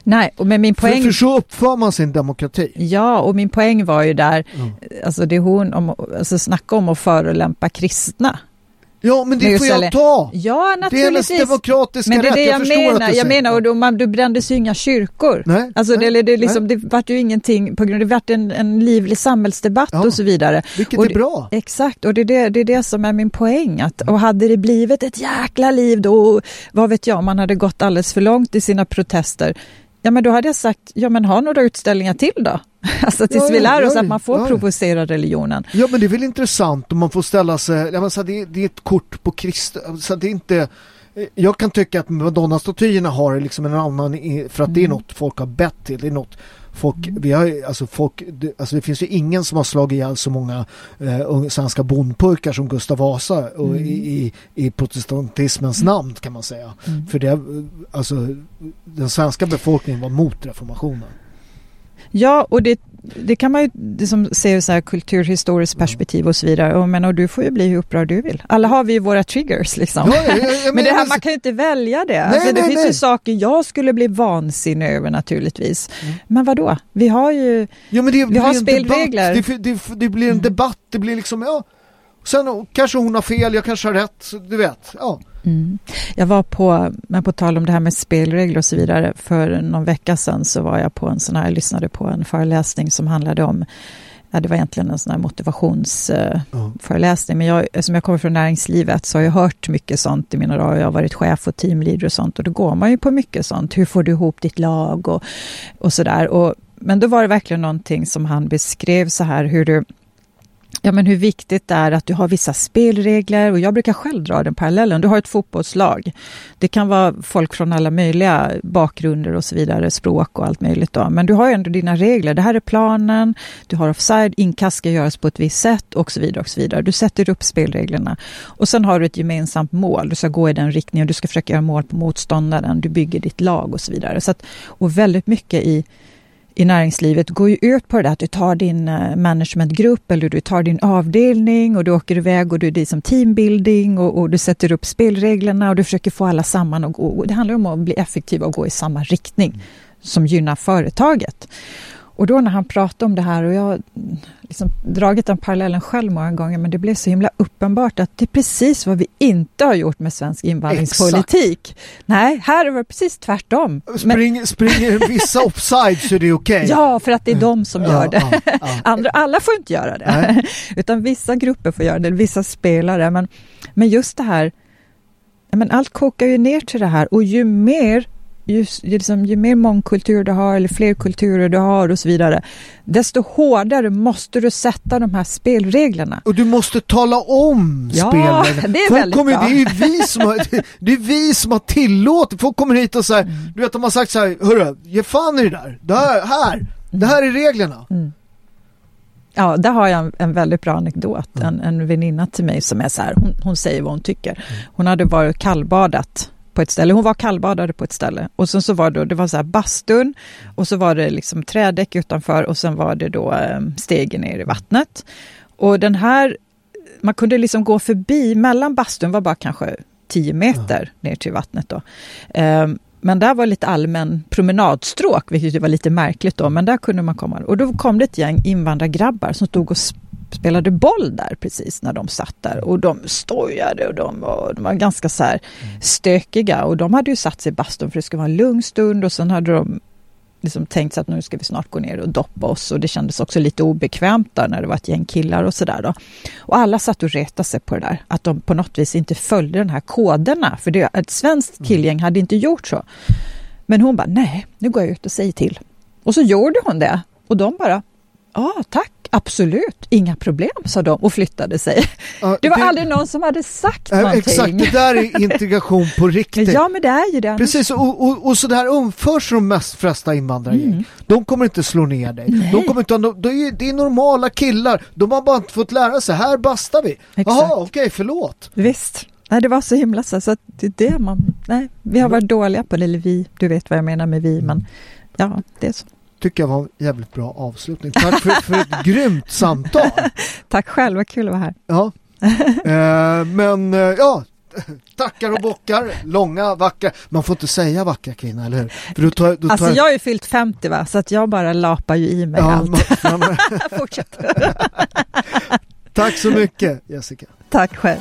Nej, och men min poäng... För, för så uppför man sin demokrati. Ja, och min poäng var ju där, mm. alltså det hon, om, alltså snacka om att förolämpa kristna. Ja, men det får jag ta. Ja, naturligtvis. Det är hennes demokratiska men det är det rätt. Jag, jag menar. Jag menar, och då, man, du brändes ju inga kyrkor. Nej, alltså, nej, det, det, liksom, det vart ju ingenting, på grund av det vart en, en livlig samhällsdebatt ja, och så vidare. Vilket och är bra. Exakt, och det är det, det är det som är min poäng. Att, och hade det blivit ett jäkla liv då, vad vet jag, man hade gått alldeles för långt i sina protester, Ja, men då hade jag sagt, ja men ha några utställningar till då. [laughs] Alltså tills ja, vi lär oss ja, att man får ja. provocera religionen. Ja, men det är väl intressant om man får ställa sig, ja, men så det, det är ett kort på Kristus, det är inte jag kan tycka att Madonna-statyerna har liksom en annan, för att det är mm. något folk har bett till, det är något folk, mm. vi har, alltså folk, det, alltså det finns ju ingen som har slagit ihjäl så många eh, svenska bondpojkar som Gustav Vasa och mm. i, i, i, protestantismens mm. namn kan man säga. Mm. För det, alltså den svenska befolkningen var mot reformationen. Ja, och det, det kan man ju liksom se ur så här kulturhistoriskt perspektiv och så vidare. Och, men, och du får ju bli hur upprörd du vill. Alla har vi ju våra triggers liksom. Ja, ja, ja, [laughs] men det här, man kan ju inte välja det. Nej, alltså, det nej, finns nej. ju saker jag skulle bli vansinnig över naturligtvis. Mm. Men vad då? Vi har ju ja, men det, vi har spelregler. Det, det, det, blir en mm. debatt. Det blir liksom, ja. Sen kanske hon har fel, jag kanske har rätt. Du vet, ja. Mm. Jag var på, men på tal om det här med spelregler och så vidare, för någon vecka sedan så var jag på en sån här, jag lyssnade på en föreläsning som handlade om Ja, det var egentligen en sån här motivationsföreläsning. Uh, men jag, eftersom jag kommer från näringslivet så har jag hört mycket sånt i mina dagar. Jag har varit chef och teamleader och sånt. Och då går man ju på mycket sånt. Hur får du ihop ditt lag och, och sådär. Men då var det verkligen någonting som han beskrev så här hur du ja, men hur viktigt det är att du har vissa spelregler och jag brukar själv dra den parallellen. Du har ett fotbollslag. Det kan vara folk från alla möjliga bakgrunder och så vidare, språk och allt möjligt. Då. Men du har ju ändå dina regler. Det här är planen, du har offside, inkast ska göras på ett visst sätt och så vidare. och så vidare. Du sätter upp spelreglerna och sen har du ett gemensamt mål. Du ska gå i den riktningen, du ska försöka göra mål på motståndaren, du bygger ditt lag och så vidare. Så att, och väldigt mycket i i näringslivet går ju ut på det att du tar din eh, managementgrupp eller du tar din avdelning och du åker iväg och du är som teambuilding och, och, du sätter upp spelreglerna och du försöker få alla samman och gå. Det handlar om att bli effektiv och gå i samma riktning som gynnar företaget. Och då när han pratade om det här och jag har liksom dragit den parallellen själv många gånger men det blev så himla uppenbart att det är precis vad vi inte har gjort med svensk invandringspolitik. Exakt. Nej, här var det precis tvärtom. Spring, men... Springer vissa offside så är det okej. Okay. Ja, för att det är de som ja, gör det. Ja, ja. [laughs] Andra, alla får inte göra det. [laughs] Utan vissa grupper får göra det, vissa spelare. Men, men just det här, men allt kokar ju ner till det här och ju mer ju, liksom, ju mer mångkultur du har eller fler kulturer du har och så vidare, desto hårdare måste du sätta de här spelreglerna. Och du måste tala om ja, spelreglerna. Det är Folk väldigt kommer, bra. Det är vi som har, det är vi som har tillåtit, folk kommer hit och säger, mm. du vet de har sagt så här, hörru, ge fan i det där, det här, här, det här är reglerna. Mm. Ja, där har jag en, en väldigt bra anekdot. Mm. En, en väninna till mig som är så här, hon, hon säger vad hon tycker. Mm. Hon hade varit kallbadat på ett ställe. Hon var kallbadare på ett ställe och sen så var det, det var så här bastun och så var det liksom trädäck utanför och sen var det då eh, stegen ner i vattnet. Och den här, man kunde liksom gå förbi, mellan bastun var bara kanske 10 meter ja. ner till vattnet då. Um, men där var lite allmän promenadstråk, vilket var lite märkligt då, men där kunde man komma. Och då kom det ett gäng invandrargrabbar som stod och spelade boll där precis när de satt där och de stojade och de var, de var ganska så här stökiga och de hade ju satt sig i bastun för det skulle vara en lugn stund och sen hade de liksom tänkt sig att nu ska vi snart gå ner och doppa oss och det kändes också lite obekvämt där när det var ett gäng killar och sådär då. Och alla satt och retade sig på det där, att de på något vis inte följde de här koderna, för det, ett svenskt mm. killgäng hade inte gjort så. Men hon bara, nej, nu går jag ut och säger till. Och så gjorde hon det och de bara, ja tack, absolut, inga problem, sa de och flyttade sig. Ja, det var det, aldrig någon som hade sagt äh, någonting. Exakt, det där är integration på [laughs] riktigt. Ja, men det är ju det. Precis, och, och, och så där umförs de mest flesta invandrargäng. Mm. De kommer inte slå ner dig. Nej. De kommer inte, de, de är, det är normala killar. De har bara inte fått lära sig, här bastar vi. Jaha, okej, okay, förlåt. Visst. Nej, det var så himla så, så att det är det man... Nej, vi har varit dåliga på det, eller vi, du vet vad jag menar med vi, men ja, det är så tycker jag var en jävligt bra avslutning. Tack för, för ett grymt samtal. [laughs] Tack själv, vad kul att vara här. Ja, [laughs] eh, men eh, ja, tackar och bockar, långa, vackra. Man får inte säga vackra kvinna, eller hur? För då tar, då tar alltså jag har ju fyllt 50 va, så att jag bara lapar ju i mig ja, allt. [laughs] Man, man... Fortsätt. Tack så mycket Jessica. Tack själv.